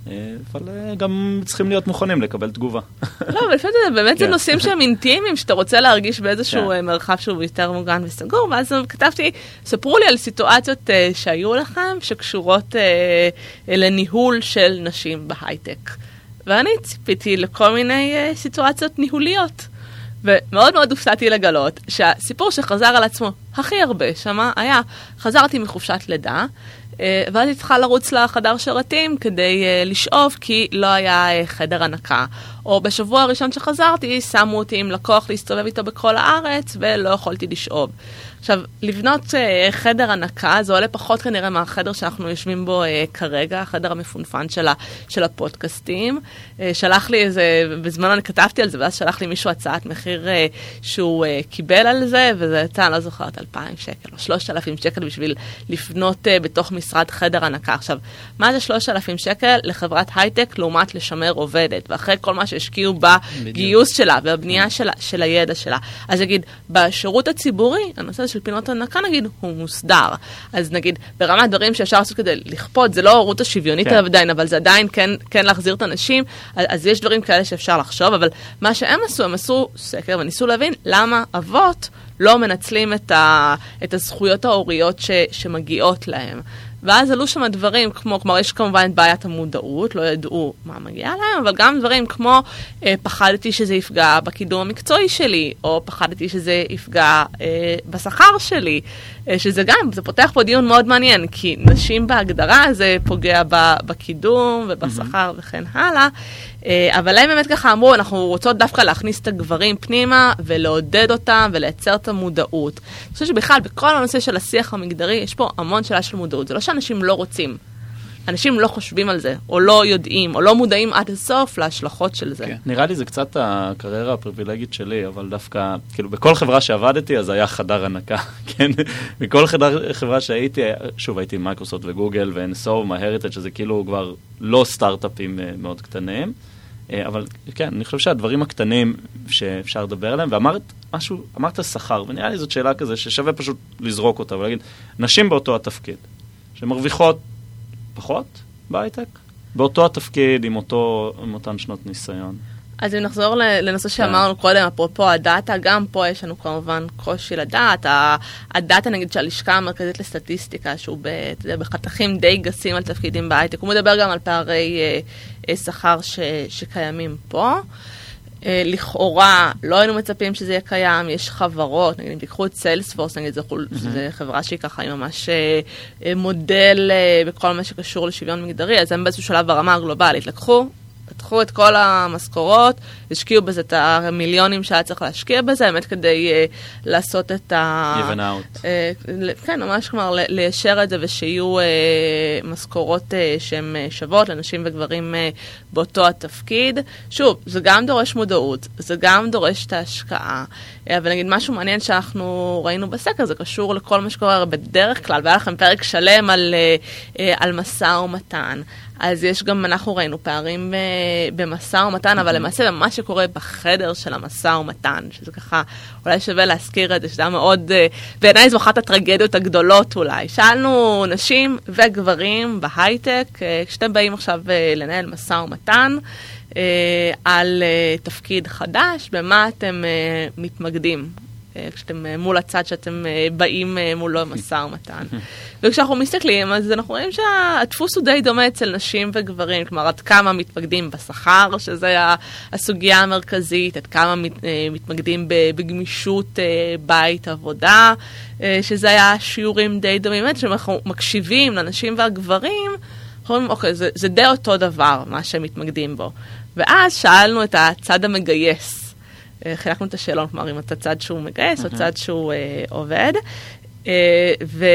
אבל אה, גם צריכים להיות מוכנים לקבל תגובה. *laughs* לא, אבל לפעמים זה באמת כן. נושאים שהם אינטימיים, שאתה רוצה להרגיש באיזשהו כן. מרחב שהוא יותר מוגן. וסגור, ואז כתבתי, ספרו לי על סיטואציות uh, שהיו לכם שקשורות לניהול של נשים בהייטק. ואני ציפיתי לכל מיני סיטואציות ניהוליות. ומאוד מאוד הופתעתי לגלות שהסיפור שחזר על עצמו הכי הרבה שמה היה, חזרתי מחופשת לידה, ואז היא צריכה לרוץ לחדר שרתים כדי לשאוב כי לא היה חדר הנקה. או בשבוע הראשון שחזרתי, שמו אותי עם לקוח להסתובב איתו בכל הארץ, ולא יכולתי לשאוב. עכשיו, לבנות uh, חדר הנקה, זה עולה פחות כנראה מהחדר שאנחנו יושבים בו uh, כרגע, החדר המפונפן של, ה, של הפודקאסטים. Uh, שלח לי איזה, בזמן אני כתבתי על זה, ואז שלח לי מישהו הצעת מחיר uh, שהוא uh, קיבל על זה, וזה יצא, אני לא זוכרת, 2,000 שקל או 3,000 שקל בשביל לפנות uh, בתוך משרד חדר הנקה. עכשיו, מה זה 3,000 שקל לחברת הייטק לעומת לשמר עובדת? ואחרי כל מה שהשקיעו בגיוס שלה ובבנייה של, של הידע שלה. אז נגיד, בשירות הציבורי, הנושא של פינות הנקה נגיד, הוא מוסדר. אז נגיד, ברמת דברים שאפשר לעשות כדי לכפות, זה לא ההורות השוויונית כן. עדיין, אבל זה עדיין כן, כן להחזיר את הנשים, אז, אז יש דברים כאלה שאפשר לחשוב, אבל מה שהם עשו, הם עשו סקר וניסו להבין למה אבות לא מנצלים את, ה, את הזכויות ההוריות ש, שמגיעות להם. ואז עלו שם דברים כמו, כלומר יש כמובן את בעיית המודעות, לא ידעו מה מגיע להם, אבל גם דברים כמו אה, פחדתי שזה יפגע בקידום המקצועי שלי, או פחדתי שזה יפגע אה, בשכר שלי, שזה גם, זה פותח פה דיון מאוד מעניין, כי נשים בהגדרה זה פוגע בקידום ובשכר mm-hmm. וכן הלאה. אה, אבל הם באמת ככה אמרו, אנחנו רוצות דווקא להכניס את הגברים פנימה ולעודד אותם ולייצר את המודעות. אני חושבת שבכלל, בכל הנושא של השיח המגדרי, יש פה המון שאלה של מודעות. זה לא שאנשים לא רוצים. אנשים לא חושבים על זה, או לא יודעים, או לא מודעים עד הסוף להשלכות של זה. כן. נראה לי זה קצת הקריירה הפריבילגית שלי, אבל דווקא, כאילו, בכל חברה שעבדתי, אז היה חדר הנקה, *laughs* כן? בכל חדר, חברה שהייתי, שוב, הייתי עם מייקרוסופט וגוגל ו-NSO, מההריטג' שזה כאילו כבר לא סטארט-אפים אה, מאוד קטנים. אה, אבל כן, אני חושב שהדברים הקטנים שאפשר לדבר עליהם, ואמרת משהו, אמרת שכר, ונראה לי זאת שאלה כזה ששווה פשוט לזרוק אותה ולהגיד, נשים באותו התפקיד, שמרוויחות פחות בהייטק, באותו התפקיד עם, אותו, עם אותן שנות ניסיון. אז אם נחזור לנושא שאמרנו כן. קודם, אפרופו הדאטה, גם פה יש לנו כמובן קושי לדעת. הדאטה נגיד של הלשכה המרכזית לסטטיסטיקה, שהוא בחתכים די גסים על תפקידים בהייטק, הוא מדבר גם על פערי אה, אה, שכר ש, שקיימים פה. אה, לכאורה לא היינו מצפים שזה יהיה קיים, יש חברות, נגיד אם תיקחו את סיילספורס, נגיד זו mm-hmm. חברה שהיא ככה היא ממש מודל בכל מה שקשור לשוויון מגדרי, אז הם באיזשהו שלב ברמה הגלובלית לקחו פתחו את כל המשכורות, השקיעו בזה את המיליונים שהיה צריך להשקיע בזה, באמת כדי uh, לעשות את ה... even out. Uh, כן, ממש כלומר ליישר את זה ושיהיו uh, משכורות uh, שהן uh, שוות לנשים וגברים uh, באותו התפקיד. שוב, זה גם דורש מודעות, זה גם דורש את ההשקעה. אבל נגיד משהו מעניין שאנחנו ראינו בסקר, זה קשור לכל מה שקורה בדרך כלל, והיה לכם פרק שלם על, על משא ומתן. אז יש גם, אנחנו ראינו פערים אה, במשא ומתן, אבל למעשה במה שקורה בחדר של המשא ומתן, שזה ככה, אולי שווה להזכיר את זה, שזה היה מאוד, אה, בעיניי זו אחת הטרגדיות הגדולות אולי. שאלנו נשים וגברים בהייטק, אה, כשאתם באים עכשיו לנהל משא ומתן, על תפקיד חדש, במה אתם מתמקדים? אה, כשאתם אה, מול הצד שאתם אה, באים מולו משא ומתן. *laughs* וכשאנחנו מסתכלים, אז אנחנו רואים שהדפוס הוא די דומה אצל נשים וגברים, כלומר, עד כמה מתמקדים בשכר, שזה הסוגיה המרכזית, עד כמה מתמקדים בגמישות בית עבודה, שזה היה שיעורים די דומים, באמת, כשאנחנו מקשיבים לנשים והגברים, אנחנו אומרים, אוקיי, זה, זה די אותו דבר, מה שהם מתמקדים בו. ואז שאלנו את הצד המגייס. אה, חילקנו את השאלון, כלומר, אם אתה צד שהוא מגייס או צד שהוא אה, עובד. אה, ו...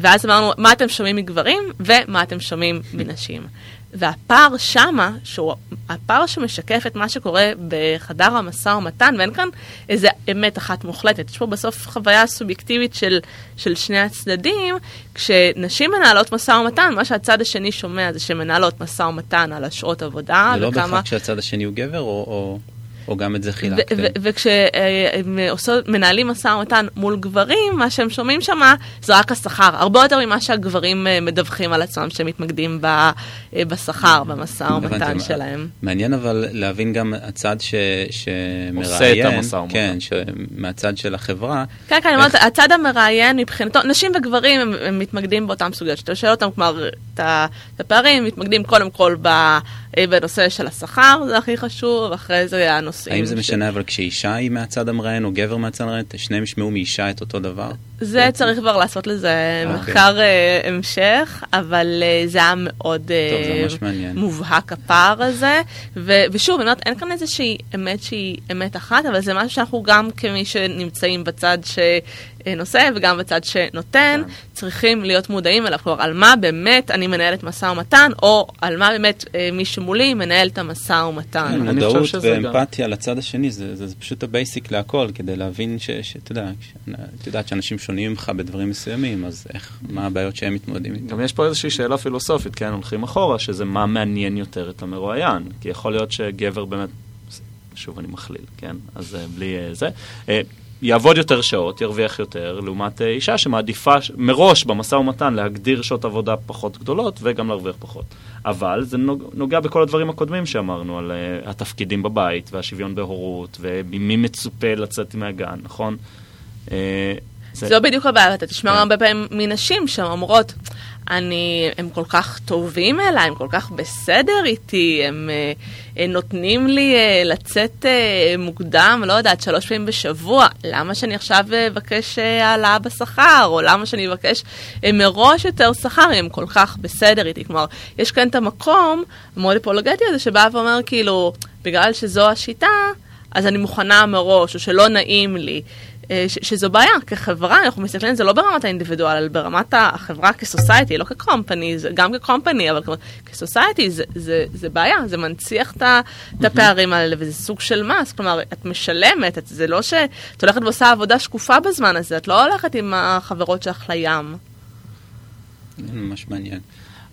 ואז אמרנו, מה אתם שומעים מגברים ומה אתם שומעים מנשים. והפער שמה, שהוא הפער שמשקף את מה שקורה בחדר המשא ומתן, ואין כאן איזה אמת אחת מוחלטת, יש פה בסוף חוויה סובייקטיבית של, של שני הצדדים, כשנשים מנהלות משא ומתן, מה שהצד השני שומע זה שמנהלות משא ומתן על השעות עבודה. זה לא. בהכרח שהצד השני הוא גבר או... או... או גם את זה חילקתם. וכשמנהלים משא ומתן מול גברים, מה שהם שומעים שם זה רק השכר. הרבה יותר ממה שהגברים אה, מדווחים על עצמם שהם מתמקדים אה, בשכר, במשא ומתן שלהם. מעניין אבל להבין גם הצד שמראיין. עושה את המשא ומתן. כן, מהצד של החברה. כן, כן, אני אומרת, הצד המראיין מבחינתו, נשים וגברים הם מתמקדים באותן סוגיות. שאתה שואל אותם, כלומר, את הפערים, מתמקדים קודם כל בנושא של השכר, זה הכי חשוב, אחרי זה הנושאים. האם זה משנה אבל כשאישה היא מהצד המראיין או גבר מהצד המראיין, שניהם ישמעו מאישה את אותו דבר? זה צריך כבר לעשות לזה אוקיי. מחקר uh, המשך, אבל זה היה מאוד uh, מובהק הפער הזה. ו- ושוב, אני אומרת, אין כאן איזושהי אמת שהיא אמת אחת, אבל זה משהו שאנחנו גם כמי שנמצאים בצד ש... נושא וגם בצד שנותן, כן. צריכים להיות מודעים אליו, כלומר, על מה באמת אני מנהלת משא ומתן, או על מה באמת אה, מי שמולי מנהל את המשא ומתן. כן, מודעות ואמפתיה גם... לצד השני, זה, זה, זה פשוט ה basic להכל, כדי להבין שאתה יודע, את יודעת שאנשים שונים ממך בדברים מסוימים, אז איך, מה הבעיות שהם מתמודדים איתן. גם יש פה איזושהי שאלה פילוסופית, כן, הולכים אחורה, שזה מה מעניין יותר את המרואיין, כי יכול להיות שגבר באמת... שוב, אני מכליל, כן? אז uh, בלי uh, זה. יעבוד יותר שעות, ירוויח יותר, לעומת אה, אישה שמעדיפה מראש במשא ומתן להגדיר שעות עבודה פחות גדולות וגם להרוויח פחות. אבל זה נוגע בכל הדברים הקודמים שאמרנו, על uh, התפקידים בבית והשוויון בהורות, וממי מצופה לצאת מהגן, נכון? Uh, זה... זו בדיוק הבעיה, אתה תשמע כן. הרבה פעמים מנשים שאומרות, אני, הם כל כך טובים אליי, הם כל כך בסדר איתי, הם, הם אה, נותנים לי אה, לצאת אה, מוקדם, לא יודעת, שלוש פעמים בשבוע, למה שאני עכשיו אבקש העלאה בשכר, או למה שאני אבקש מראש יותר שכר, הם כל כך בסדר איתי. כלומר, יש כאן את המקום המאוד אפולוגטי הזה שבא ואומר, כאילו, בגלל שזו השיטה, אז אני מוכנה מראש, או שלא נעים לי. אה, שזו בעיה, כחברה אנחנו מסתכלים על זה לא ברמת האינדיבידואל, אלא ברמת החברה כסוסייטי, לא כקומפני, גם כקומפני, אבל כסוסייטי זה, זה, זה בעיה, זה מנציח את הפערים האלה, וזה סוג של מס, כלומר, את משלמת, את, זה לא שאת הולכת ועושה עבודה שקופה בזמן הזה, את לא הולכת עם החברות שלך לים. ממש מעניין.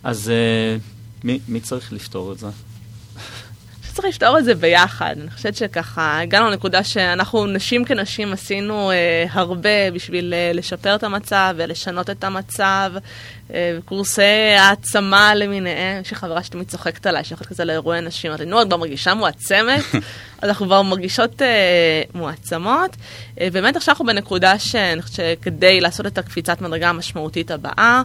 אז uh, מי, מי צריך לפתור את זה? צריך לפתור את זה ביחד. אני חושבת שככה הגענו לנקודה שאנחנו נשים כנשים עשינו אה, הרבה בשביל אה, לשפר את המצב ולשנות את המצב. אה, קורסי העצמה למיניהם, יש לי חברה שתמיד צוחקת עליי, שהולכת כזה לאירועי נשים, אמרתי, נו, את כבר מרגישה מועצמת? *laughs* אז אנחנו כבר מרגישות אה, מועצמות. אה, באמת עכשיו אנחנו בנקודה שאני חושבת שכדי לעשות את הקפיצת מדרגה המשמעותית הבאה,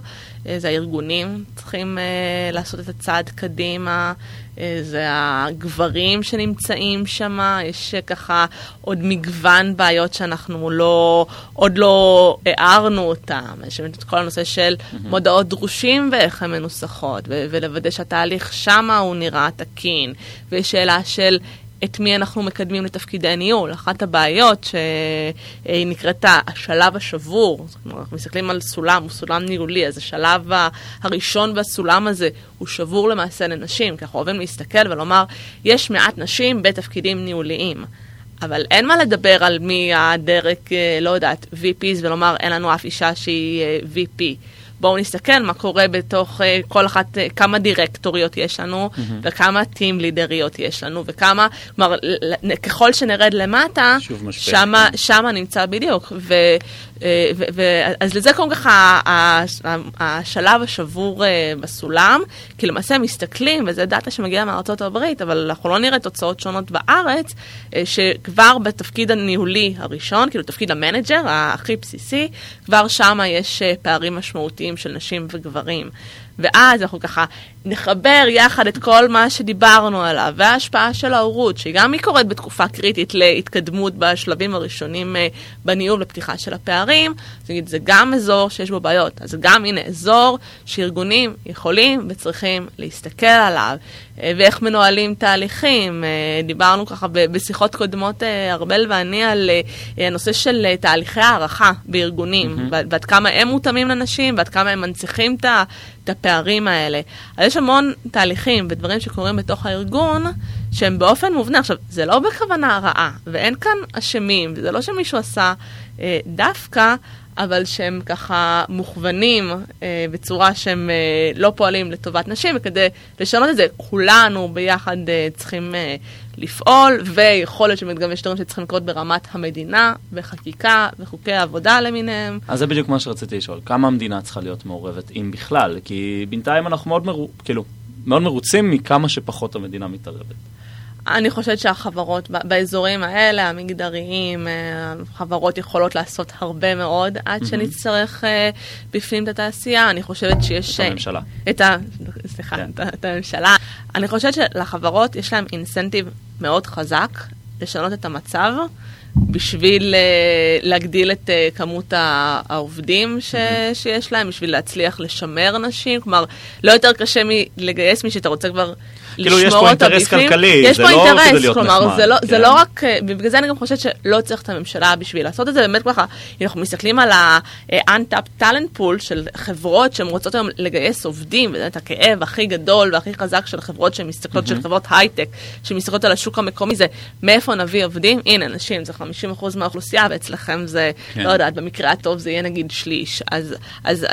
אה, זה הארגונים צריכים אה, לעשות את הצעד קדימה. אה, זה הגברים שנמצאים שם, יש ככה עוד מגוון בעיות שאנחנו לא, עוד לא הערנו אותם. יש את כל הנושא של מודעות דרושים ואיך הן מנוסחות, ולוודא שהתהליך שמה הוא נראה תקין, ויש שאלה של את מי אנחנו מקדמים לתפקידי ניהול. אחת הבעיות שהיא נקראת השלב השבור, אנחנו מסתכלים על סולם, הוא סולם ניהולי, אז השלב הראשון בסולם הזה הוא שבור למעשה לנשים, כי אנחנו אוהבים להסתכל ולומר, יש מעט נשים בתפקידים ניהוליים. אבל אין מה לדבר על מי הדרג, אה, לא יודעת, VPs, ולומר אין לנו אף אישה שהיא אה, VP. בואו נסתכל מה קורה בתוך uh, כל אחת, uh, כמה דירקטוריות יש לנו, mm-hmm. וכמה טים לידריות יש לנו, וכמה, כלומר, ככל שנרד למטה, שמה, כן. שמה נמצא בדיוק. ו, אז לזה קוראים ככה השלב השבור אה, בסולם, כי למעשה מסתכלים, וזו data שמגיעה מארצות הברית, אבל אנחנו לא נראה תוצאות שונות בארץ, אה, שכבר בתפקיד הניהולי הראשון, כאילו תפקיד ה manager הכי בסיסי, כבר שם יש אה, פערים משמעותיים של נשים וגברים. ואז אנחנו ככה נחבר יחד את כל מה שדיברנו עליו, וההשפעה של ההורות, שגם היא קורית בתקופה קריטית להתקדמות בשלבים הראשונים אה, בניהול ופתיחה של הפערים, נגיד, זה גם אזור שיש בו בעיות. אז גם, הנה, אזור שארגונים יכולים וצריכים להסתכל עליו, ואיך מנוהלים תהליכים. אה, דיברנו ככה בשיחות קודמות, אה, ארבל ואני, על אה, הנושא של אה, תהליכי הערכה בארגונים, mm-hmm. ועד, כמה הם מותאמים לנשים, ועד כמה הם מנציחים את הפערים האלה. אז יש המון תהליכים ודברים שקורים בתוך הארגון שהם באופן מובנה. עכשיו, זה לא בכוונה רעה, ואין כאן אשמים, וזה לא שמישהו עשה אה, דווקא, אבל שהם ככה מוכוונים אה, בצורה שהם אה, לא פועלים לטובת נשים, וכדי לשנות את זה, כולנו ביחד אה, צריכים אה, לפעול, ויכול להיות שגם יש דברים שצריכים לקרות ברמת המדינה, וחקיקה, וחוקי עבודה למיניהם. אז זה בדיוק מה שרציתי לשאול. כמה המדינה צריכה להיות מעורבת, אם בכלל? כי בינתיים אנחנו מאוד, מרו... כאילו, מאוד מרוצים מכמה שפחות המדינה מתערבת. אני חושבת שהחברות באזורים האלה, המגדריים, אה, חברות יכולות לעשות הרבה מאוד עד שנצטרך אה, בפנים את התעשייה. אני חושבת שיש... את הממשלה. את ה... סליחה, כן. את הממשלה. אני חושבת שלחברות יש להם אינסנטיב מאוד חזק לשנות את המצב. בשביל uh, להגדיל את uh, כמות העובדים ש, mm-hmm. שיש להם, בשביל להצליח לשמר נשים. כלומר, לא יותר קשה מלגייס מי שאתה רוצה כבר כאילו יש פה אינטרס כלכלי, יש זה פה לא אינטרס, כדי להיות כלומר, נחמד. זה לא, כן. זה לא רק, בגלל זה אני גם חושבת שלא צריך את הממשלה בשביל לעשות את זה, באמת ככה, אם אנחנו מסתכלים על ה-untapped talent pool של חברות שהן רוצות היום לגייס עובדים, וזה את הכאב הכי גדול והכי חזק של חברות שהן מסתכלות, של חברות הייטק, שמסתכלות על השוק המקומי, זה מאיפה נביא עובדים? הנה, נשים, זה 50% מהאוכלוסייה, ואצלכם זה, כן. לא יודעת, במקרה הטוב זה יהיה נגיד שליש. אז, אז,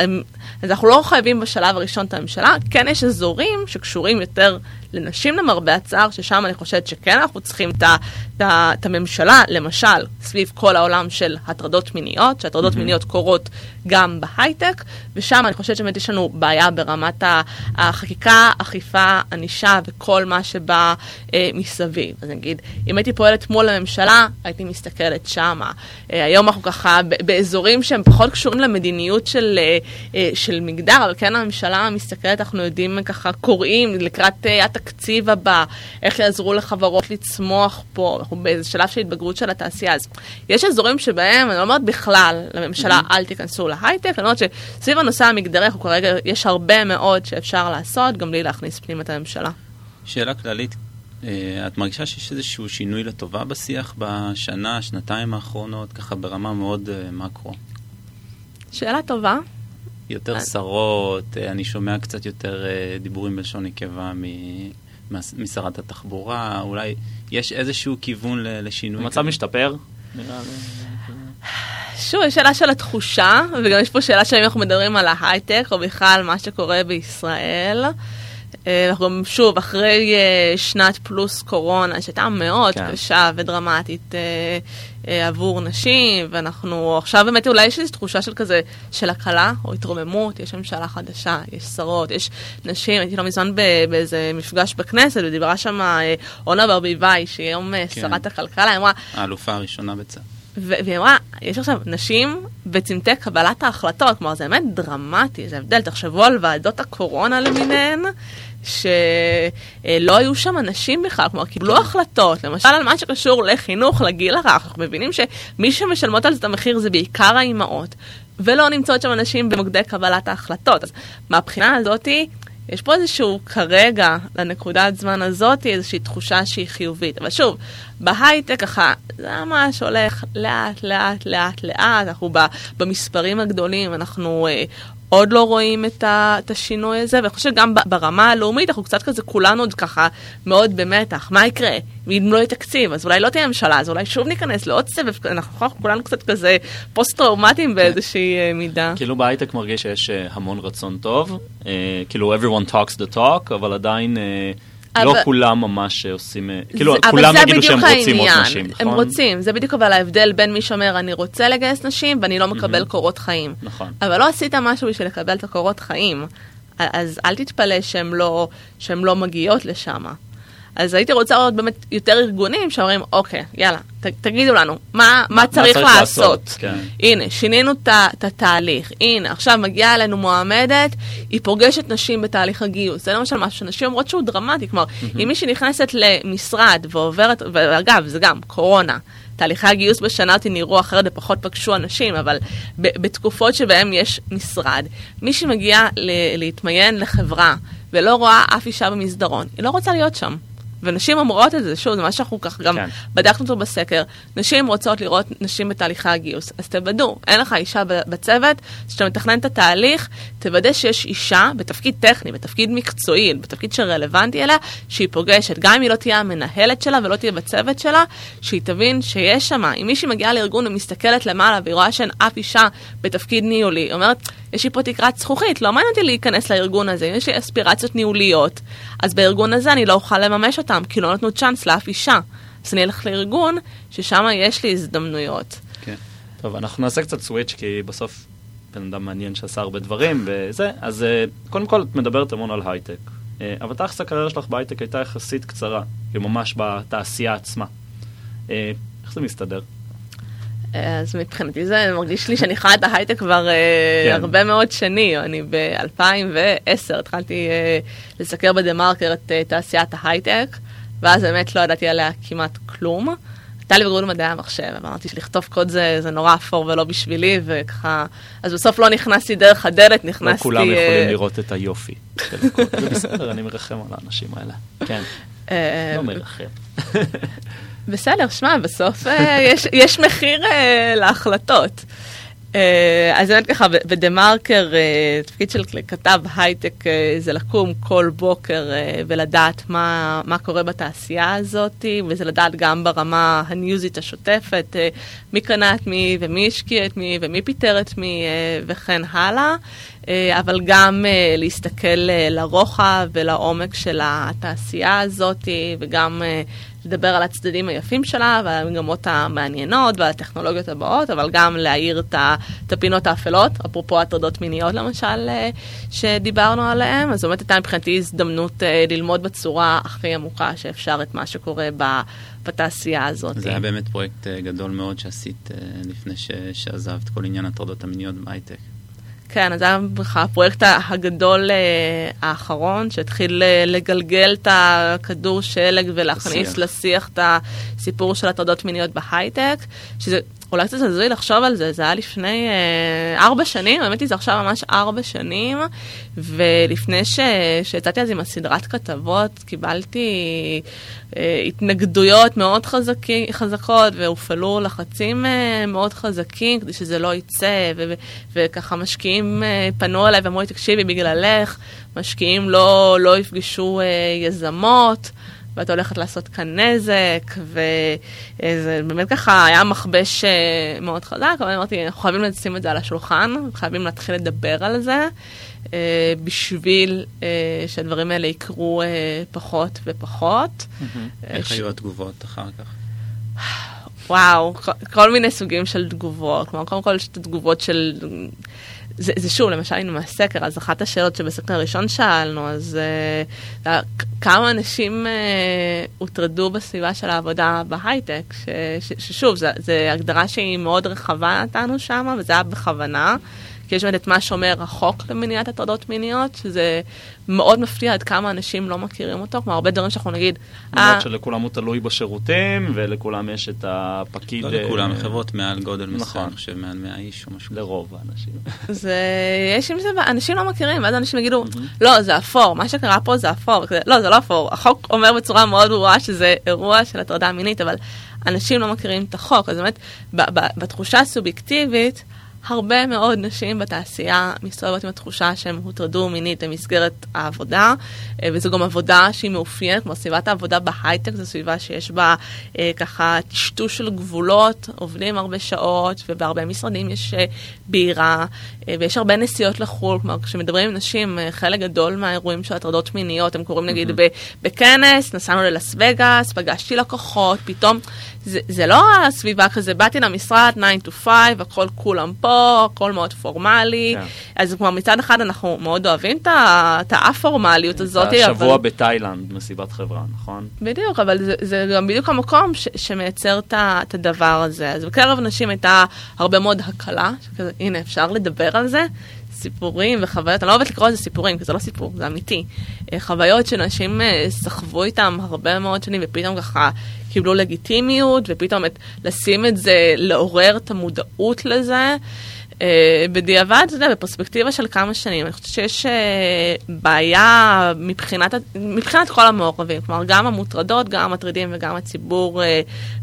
אז אנחנו לא חייבים בשלב הראשון את הממשלה, כן יש אזורים שקשורים יותר לנשים למרבה הצער, ששם אני חושבת שכן אנחנו צריכים את, הממשלה, למשל, סביב כל העולם של הטרדות מיניות, שהטרדות mm-hmm. מיניות קורות גם בהייטק, ושם אני חושבת שבאמת יש לנו בעיה ברמת החקיקה, אכיפה, ענישה וכל מה שבא אה, מסביב. אז נגיד, אם הייתי פועלת מול הממשלה, הייתי מסתכלת שמה. אה, היום אנחנו ככה באזורים שהם פחות קשורים למדיניות של, אה, אה, של מגדר, אבל כן הממשלה מסתכלת, אנחנו יודעים ככה, קוראים לקראת אה, התקציב הבא, איך יעזרו לחברות לצמוח פה, אנחנו באיזה שלב של התבגרות של התעשייה. אז יש אזורים שבהם, אני לא אומרת בכלל לממשלה, אל תיכנסו להייטק, אני אומרת שסביב הנושא המגדרי, אנחנו כרגע, יש הרבה מאוד שאפשר לעשות, גם בלי להכניס פנימה את הממשלה. שאלה כללית, אה, את מרגישה שיש איזשהו שינוי לטובה בשיח בשנה, שנתיים האחרונות, ככה ברמה מאוד אה, מקרו? שאלה טובה. יותר שרות, אה, אני שומע קצת יותר אה, דיבורים בלשון נקבה מ- משרת התחבורה, אולי יש איזשהו כיוון לשינוי? המצב? משתפר? לי. שוב, יש שאלה של התחושה, וגם יש פה שאלה של אם אנחנו מדברים על ההייטק, או בכלל מה שקורה בישראל. אה, אנחנו גם, שוב, אחרי אה, שנת פלוס קורונה, שהייתה מאוד כן. קשה ודרמטית אה, אה, עבור נשים, ואנחנו עכשיו באמת אולי יש איזו תחושה של כזה, של הקלה או התרוממות, יש ממשלה חדשה, יש שרות, יש נשים, הייתי לא מזמן ב- באיזה מפגש בכנסת, ודיברה שם אה, אורנה ברביבאי, שהיא היום אה, כן. שרת הכלכלה, היא אמרה, האלופה הראשונה בצה"ל. והיא אמרה, יש עכשיו נשים בצמתי קבלת ההחלטות, כלומר זה באמת דרמטי, זה הבדל, תחשבו על ועדות הקורונה למיניהן, שלא היו שם נשים בכלל, כלומר קיבלו החלטות, למשל על מה שקשור לחינוך, לגיל הרך, אנחנו מבינים שמי שמשלמות על זה את המחיר זה בעיקר האימהות, ולא נמצאות שם נשים במוקדי קבלת ההחלטות. אז מהבחינה הזאתי, יש פה איזשהו כרגע, לנקודת זמן הזאת, איזושהי תחושה שהיא חיובית. אבל שוב, בהייטק ככה, זה ממש הולך לאט, לאט, לאט, לאט, אנחנו במספרים הגדולים, אנחנו אה, עוד לא רואים את, ה, את השינוי הזה, ואני חושבת שגם ברמה הלאומית, אנחנו קצת כזה, כולנו עוד ככה מאוד במתח. מה יקרה? אם לא יהיה תקציב, אז אולי לא תהיה ממשלה, אז אולי שוב ניכנס לעוד סבב, אנחנו כולנו קצת כזה פוסט-טראומטיים באיזושהי אה, מידה. כאילו בהייטק מרגיש שיש אה, המון רצון טוב, אה, כאילו everyone talks the talk, אבל עדיין לא כולם ממש עושים, אה, כאילו, זה- כולם יגידו שהם בדיוק רוצים עוד העניין. נשים, הם נכון? רוצים, זה בדיוק אבל ההבדל בין מי שאומר אני רוצה לגייס נשים ואני לא מקבל קורות חיים. נכון. אבל לא עשית משהו בשביל לקבל את הקורות חיים, אז אל תתפלא שהן לא, לא מגיעות לשם. אז הייתי רוצה לראות באמת יותר ארגונים שאומרים, אוקיי, יאללה, ת, תגידו לנו, מה, מה צריך צריך לעשות? לעשות? כן. הנה, שינינו את התהליך, הנה, עכשיו מגיעה אלינו מועמדת, היא פוגשת נשים בתהליך הגיוס. זה למשל משהו שנשים אומרות שהוא דרמטי, כלומר, אם מישהי נכנסת למשרד ועוברת, ואגב, זה גם קורונה. תהליכי הגיוס בשנה אותי נראו אחרת ופחות פגשו אנשים, אבל ב- בתקופות שבהן יש משרד, מי שמגיעה ל- להתמיין לחברה ולא רואה אף אישה במסדרון, היא לא רוצה להיות שם. ונשים אומרות את זה, שוב, זה מה שאנחנו ככה גם כן. בדקנו אותו בסקר, נשים רוצות לראות נשים בתהליכי הגיוס. אז תוודאו, אין לך אישה בצוות, כשאתה מתכנן את התהליך, תוודא שיש אישה בתפקיד טכני, בתפקיד מקצועי, בתפקיד שרלוונטי אליה, שהיא פוגשת, גם אם היא לא תהיה המנהלת שלה ולא תהיה בצוות שלה, שהיא תבין שיש שם, אם מישהי מגיעה לארגון ומסתכלת למעלה והיא רואה שאין אף אישה בתפקיד ניהולי, היא אומרת, יש לי פה תקרת זכוכית, לא מעניין אותי להיכנס לארגון הזה, יש לי אספירציות ניהוליות, אז בארגון הזה אני לא אוכל לממש אותם, כי לא נתנו צ'אנס לאף אישה. אז אני אלך לארגון ששם יש לי הזדמנויות. כן. טוב, אנחנו נעשה קצת סוויץ', כי בסוף בן אדם מעניין שעשה הרבה דברים וזה, אז אה, קודם כל את מדברת המון על הייטק, אה, אבל תכלס הקריירה שלך בהייטק הייתה יחסית קצרה, כאילו ממש בתעשייה עצמה. אה, איך זה מסתדר? אז מבחינתי זה מרגיש לי שאני חיה את ההייטק כבר אה, כן. הרבה מאוד שנים. אני ב-2010 התחלתי אה, לסקר בדה מרקר את אה, תעשיית ההייטק, ואז באמת לא ידעתי עליה כמעט כלום. הייתה לי בגרות במדעי המחשב, ואמרתי שלכתוב קוד זה, זה נורא אפור ולא בשבילי, וככה... אז בסוף לא נכנסתי דרך הדלת, נכנסתי... לא כולם אה, יכולים לראות את היופי של הקוד. זה בסדר, אני מרחם על האנשים האלה. כן, אה, לא מרחם. *laughs* בסדר, שמע, בסוף אה, יש, יש מחיר אה, להחלטות. אה, אז באמת ככה, בדה מרקר, אה, תפקיד של כתב הייטק אה, זה לקום כל בוקר אה, ולדעת מה, מה קורה בתעשייה הזאת, וזה לדעת גם ברמה הניוזית השוטפת, אה, מי קנה את מי ומי השקיע את מי ומי פיטר את מי אה, וכן הלאה. אה, אבל גם אה, להסתכל אה, לרוחב ולעומק של התעשייה הזאת, וגם אה, לדבר על הצדדים היפים שלה ועל המגמות המעניינות ועל הטכנולוגיות הבאות, אבל גם להאיר את הפינות האפלות, אפרופו הטרדות מיניות למשל, אה, שדיברנו עליהן, אז באמת הייתה מבחינתי הזדמנות אה, ללמוד בצורה הכי עמוקה שאפשר את מה שקורה ב- בתעשייה הזאת. זה היה באמת פרויקט אה, גדול מאוד שעשית לפני שעזבת כל עניין הטרדות המיניות בהייטק. כן, אז זה היה בכלל הפרויקט הגדול אה, האחרון, שהתחיל אה, לגלגל את הכדור שלג ולהכניס. לשיח את הסיפור של הטרדות מיניות בהייטק, שזה אולי קצת הזוי לחשוב על זה, זה היה לפני אה, ארבע שנים, האמת היא זה עכשיו ממש ארבע שנים, ולפני שיצאתי אז עם הסדרת כתבות, קיבלתי אה, התנגדויות מאוד חזקי, חזקות, והופעלו לחצים אה, מאוד חזקים כדי שזה לא יצא, ו- ו- וככה משקיעים אה, פנו אליי ואמרו לי, תקשיבי, בגללך, משקיעים לא, לא יפגשו אה, יזמות. ואת הולכת לעשות כאן נזק, וזה באמת ככה היה מכבש אה, מאוד חזק, אבל אמרתי, אנחנו חייבים לשים את זה על השולחן, חייבים להתחיל לדבר על זה, אה, בשביל אה, שהדברים האלה יקרו פחות ופחות. אה, איך היו התגובות אחר כך? וואו, כל מיני סוגים של תגובות. כלומר, קודם כל יש את התגובות של... זה, זה שוב, למשל, היינו מהסקר, אז אחת השאלות שבסקר הראשון שאלנו, אז uh, כמה אנשים uh, הוטרדו בסביבה של העבודה בהייטק, ש, ש, ששוב, זו הגדרה שהיא מאוד רחבה נתנו שם, וזה היה בכוונה. כי יש באמת את מה שאומר החוק למניעת הטרדות מיניות, שזה מאוד מפתיע עד כמה אנשים לא מכירים אותו, כלומר הרבה דברים שאנחנו נגיד, למרות "אה, שלכולם הוא תלוי בשירותים, ולכולם יש את הפקיד... לא לכולם, אה, חברות מעל גודל מסוים, נכון. אני חושב מעל 100 איש או משהו. לרוב האנשים. זה, יש עם זה, אנשים לא מכירים, ואז אנשים יגידו, לא, זה אפור, מה שקרה פה זה אפור, לא, זה לא אפור, החוק אומר בצורה מאוד ברורה שזה אירוע של הטרדה מינית, אבל אנשים לא מכירים את החוק, אז באמת, בתחושה הסובייקטיבית, הרבה מאוד נשים בתעשייה מסתובבות עם התחושה שהן הוטרדו מינית במסגרת העבודה, אה, וזו גם עבודה שהיא מאופיינת, כמו סביבת העבודה בהייטק, זו סביבה שיש בה אה, ככה טשטוש של גבולות, עובדים הרבה שעות, ובהרבה משרדים יש אה, בירה, אה, ויש הרבה נסיעות לחו"ל, כלומר כשמדברים עם נשים, אה, חלק גדול מהאירועים של הטרדות מיניות, הם קורים נגיד mm-hmm. בכנס, נסענו ללס וגאס, פגשתי לקוחות, פתאום, זה, זה לא הסביבה כזה, באתי למשרד 9 to 5, הכל כולם פה, הכל מאוד פורמלי, yeah. כן. אז כלומר מצד אחד אנחנו מאוד אוהבים את האפורמליות הזאת, אבל... שבוע בתאילנד, מסיבת חברה, נכון? בדיוק, אבל זה, זה גם בדיוק המקום ש, שמייצר את הדבר הזה. אז בקרב נשים הייתה הרבה מאוד הקלה, שכזה, הנה אפשר לדבר על זה, סיפורים וחוויות, אני לא אוהבת לקרוא לזה סיפורים, כי זה לא סיפור, זה אמיתי. אה, חוויות שנשים אה, סחבו איתם הרבה מאוד שנים, ופתאום ככה קיבלו לגיטימיות, ופתאום את, לשים את זה, לעורר את המודעות לזה. Uh, בדיעבד, אתה יודע, בפרספקטיבה של כמה שנים, אני חושבת שיש בעיה מבחינת, מבחינת כל המעורבים, כלומר, גם המוטרדות, גם המטרידים וגם הציבור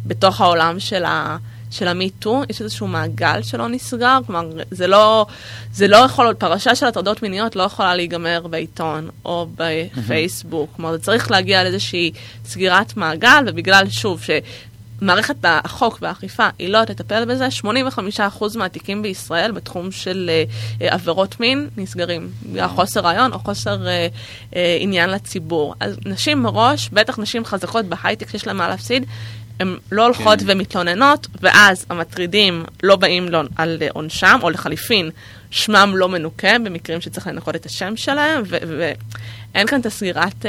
בתוך העולם של ה... של המיטו, יש איזשהו מעגל שלא נסגר, כלומר, זה לא, זה לא יכול, פרשה של הטרדות מיניות לא יכולה להיגמר בעיתון או בפייסבוק, כלומר, זה צריך להגיע לאיזושהי סגירת מעגל, ובגלל, שוב, ש... מערכת החוק והאכיפה היא לא תטפל בזה, 85% מהתיקים בישראל בתחום של uh, עבירות מין נסגרים. בגלל חוסר רעיון או חוסר uh, uh, עניין לציבור. אז נשים מראש, בטח נשים חזקות בהייטק שיש להן מה להפסיד, הן לא הולכות כן. ומתלוננות, ואז המטרידים לא באים לו על עונשם, או לחליפין, שמם לא מנוקה במקרים שצריך לנקות את השם שלהם, ואין כאן את הסגירת uh,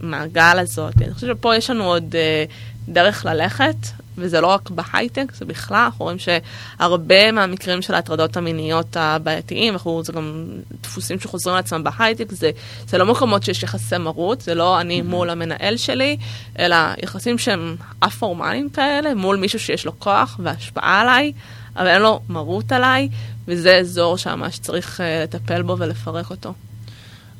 מעגל הזאת. אני חושבת שפה יש לנו עוד uh, דרך ללכת, וזה לא רק בהייטק, זה בכלל, אנחנו רואים שהרבה מהמקרים של ההטרדות המיניות הבעייתיים, אנחנו, זה גם דפוסים שחוזרים על עצמם בהייטק, זה, זה לא מקומות שיש יחסי מרות, זה לא אני mm-hmm. מול המנהל שלי, אלא יחסים שהם א-פורמליים כאלה, מול מישהו שיש לו כוח והשפעה עליי, אבל אין לו מרות עליי, וזה אזור שממש צריך uh, לטפל בו ולפרק אותו.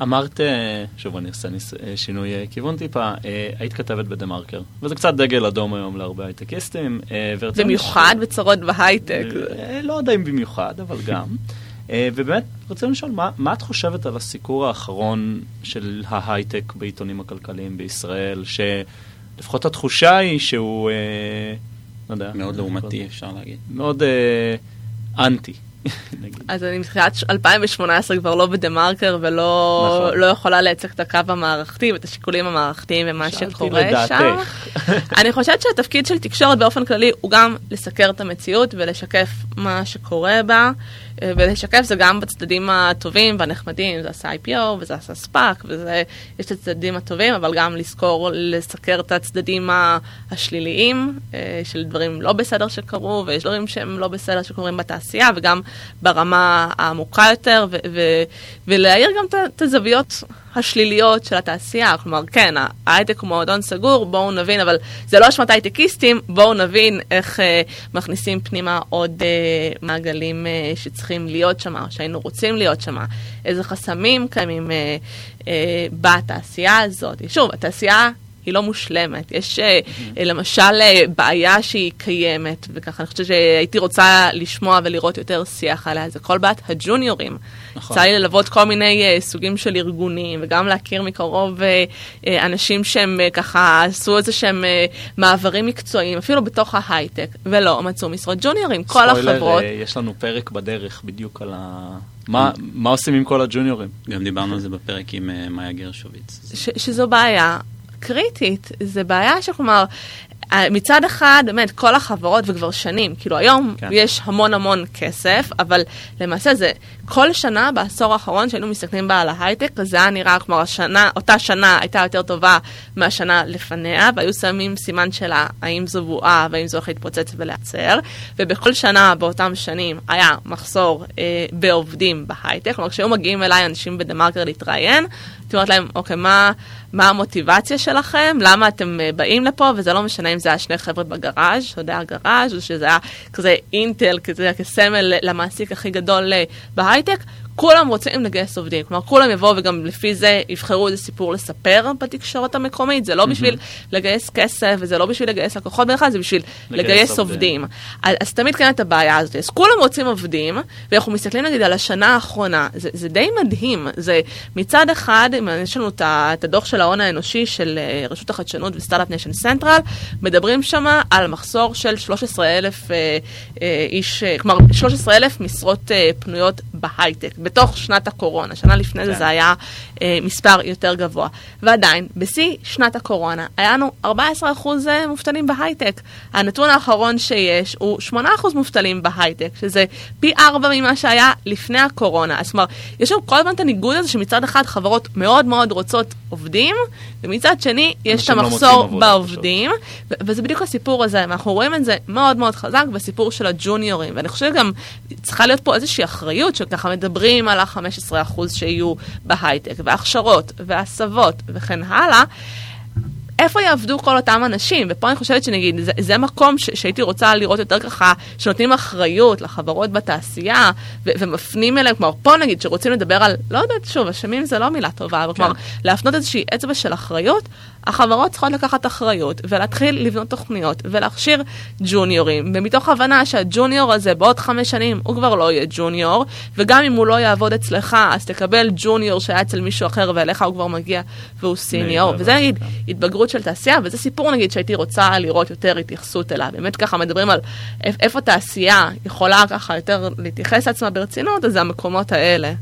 אמרת, אה, שוב אני אעשה אה, שינוי אה, כיוון טיפה, היית כתבת בדה מרקר, וזה קצת דגל אדום היום להרבה הייטקיסטים. במיוחד ש... בצרות בהייטק. לא יודע אם במיוחד, אבל גם. ובאמת, רצינו לשאול, מה, מה את חושבת על הסיקור האחרון של ההייטק בעיתונים הכלכליים בישראל, שלפחות התחושה היא שהוא, לא יודע. מאוד לעומתי, אפשר להגיד. מאוד אנטי. אז אני מתחילת 2018 כבר לא בדה מרקר ולא נכון. לא יכולה לייצג את הקו המערכתי ואת השיקולים המערכתיים ומה שקורה שם. אני חושבת שהתפקיד של תקשורת באופן כללי הוא גם לסקר את המציאות ולשקף מה שקורה בה. ולשקף זה גם בצדדים הטובים והנחמדים, זה עשה IPO וזה עשה ספאק, ויש את הצדדים הטובים, אבל גם לזכור, לסקר את הצדדים השליליים אה, של דברים לא בסדר שקרו, ויש דברים שהם לא בסדר שקורים בתעשייה, וגם ברמה העמוקה יותר, ולהעיר גם את הזוויות השליליות של התעשייה. כלומר, כן, ההייטק הוא מועדון סגור, בואו נבין, אבל זה לא אשמת הייטקיסטים, בואו נבין איך אה, מכניסים פנימה עוד אה, מעגלים אה, שצריכים להיות שם, או שהיינו רוצים להיות שם, איזה חסמים קיימים אה, אה, בתעשייה הזאת. שוב, התעשייה היא לא מושלמת. יש mm-hmm. למשל אה, בעיה שהיא קיימת, וככה אני חושבת שהייתי רוצה לשמוע ולראות יותר שיח עליה, זה כל בעיית הג'וניורים. נכון. יצא לי ללוות כל מיני uh, סוגים של ארגונים, וגם להכיר מקרוב uh, uh, אנשים שהם uh, ככה עשו איזה שהם uh, מעברים מקצועיים, אפילו בתוך ההייטק, ולא מצאו משרות ג'וניורים. כל החברות... ספוילר, יש לנו פרק בדרך בדיוק על ה... מה, מה עושים עם כל הג'וניורים? גם דיברנו על זה בפרק עם uh, מאיה גרשוביץ. שזו בעיה. קריטית, זה בעיה שכלומר, אה, מצד אחד, באמת, כל החברות, וכבר שנים, כאילו היום כן. יש המון המון כסף, אבל למעשה זה כל שנה בעשור האחרון שהיינו מסתכלים בה על ההייטק, זה היה נראה כמו השנה, אותה שנה הייתה יותר טובה מהשנה לפניה, והיו שמים סימן שלה האם זו בועה והאם זו הולכת להתפוצץ ולהיעצר, ובכל שנה באותם שנים היה מחסור אה, בעובדים בהייטק, כלומר כשהיו מגיעים אליי אנשים בדה מרקר להתראיין, הייתי אומרת להם, אוקיי, מה, מה המוטיבציה שלכם? למה אתם אה, באים לפה? וזה לא משנה אם זה היה שני חבר'ה בגראז', אתה יודע, גראז', או שזה היה כזה אינטל, כזה כסמל למעסיק הכי גדול אה, בהייטק. כולם רוצים לגייס עובדים, כלומר כולם יבואו וגם לפי זה יבחרו איזה סיפור לספר בתקשורת המקומית, זה לא בשביל לגייס כסף וזה לא בשביל לגייס לקוחות בכלל, זה בשביל לגייס עובדים. אז, אז תמיד קיימת את הבעיה הזאת, אז כולם רוצים עובדים, ואנחנו מסתכלים נגיד על השנה האחרונה, זה, זה די מדהים, זה מצד אחד, יש לנו את הדוח של ההון האנושי של אה, רשות החדשנות ו Start-Up Nation Central, מדברים שם על מחסור של 13,000 אה, אה, איש, כלומר 13,000 משרות פנויות בהייטק, בתוך שנת הקורונה, שנה לפני כן. זה זה היה אה, מספר יותר גבוה. ועדיין, בשיא שנת הקורונה, היה לנו 14% מובטלים בהייטק. הנתון האחרון שיש הוא 8% מובטלים בהייטק, שזה פי 4 ממה שהיה לפני הקורונה. אז כלומר, יש לנו כל הזמן את הניגוד הזה שמצד אחד חברות מאוד מאוד רוצות עובדים, ומצד שני יש את המחסור לא בעובדים, וזה בדיוק הסיפור הזה, אנחנו רואים את זה מאוד מאוד חזק בסיפור של הג'וניורים, ואני חושבת גם צריכה להיות פה איזושהי אחריות, שככה מדברים על ה-15% שיהיו בהייטק, והכשרות, והסבות, וכן הלאה. איפה יעבדו כל אותם אנשים? ופה אני חושבת שנגיד, זה, זה מקום ש, שהייתי רוצה לראות יותר ככה, שנותנים אחריות לחברות בתעשייה, ו, ומפנים אליהם, כלומר, פה נגיד, שרוצים לדבר על, לא יודעת, שוב, אשמים זה לא מילה טובה, אבל כן. כלומר, להפנות איזושהי אצבע של אחריות, החברות צריכות לקחת אחריות ולהתחיל לבנות תוכניות ולהכשיר ג'וניורים, ומתוך הבנה שהג'וניור הזה בעוד חמש שנים הוא כבר לא יהיה ג'וניור, וגם אם הוא לא יעבוד אצלך, אז תקבל ג'וניור שהיה אצל מישהו אחר ואליך הוא כבר מגיע והוא סיניור. וזה נגיד התבגרות של תעשייה, וזה סיפור נגיד שהייתי רוצה לראות יותר התייחסות אליו. באמת ככה מדברים על איפה תעשייה יכולה ככה יותר להתייחס לעצמה ברצינות, אז זה המקומות האלה.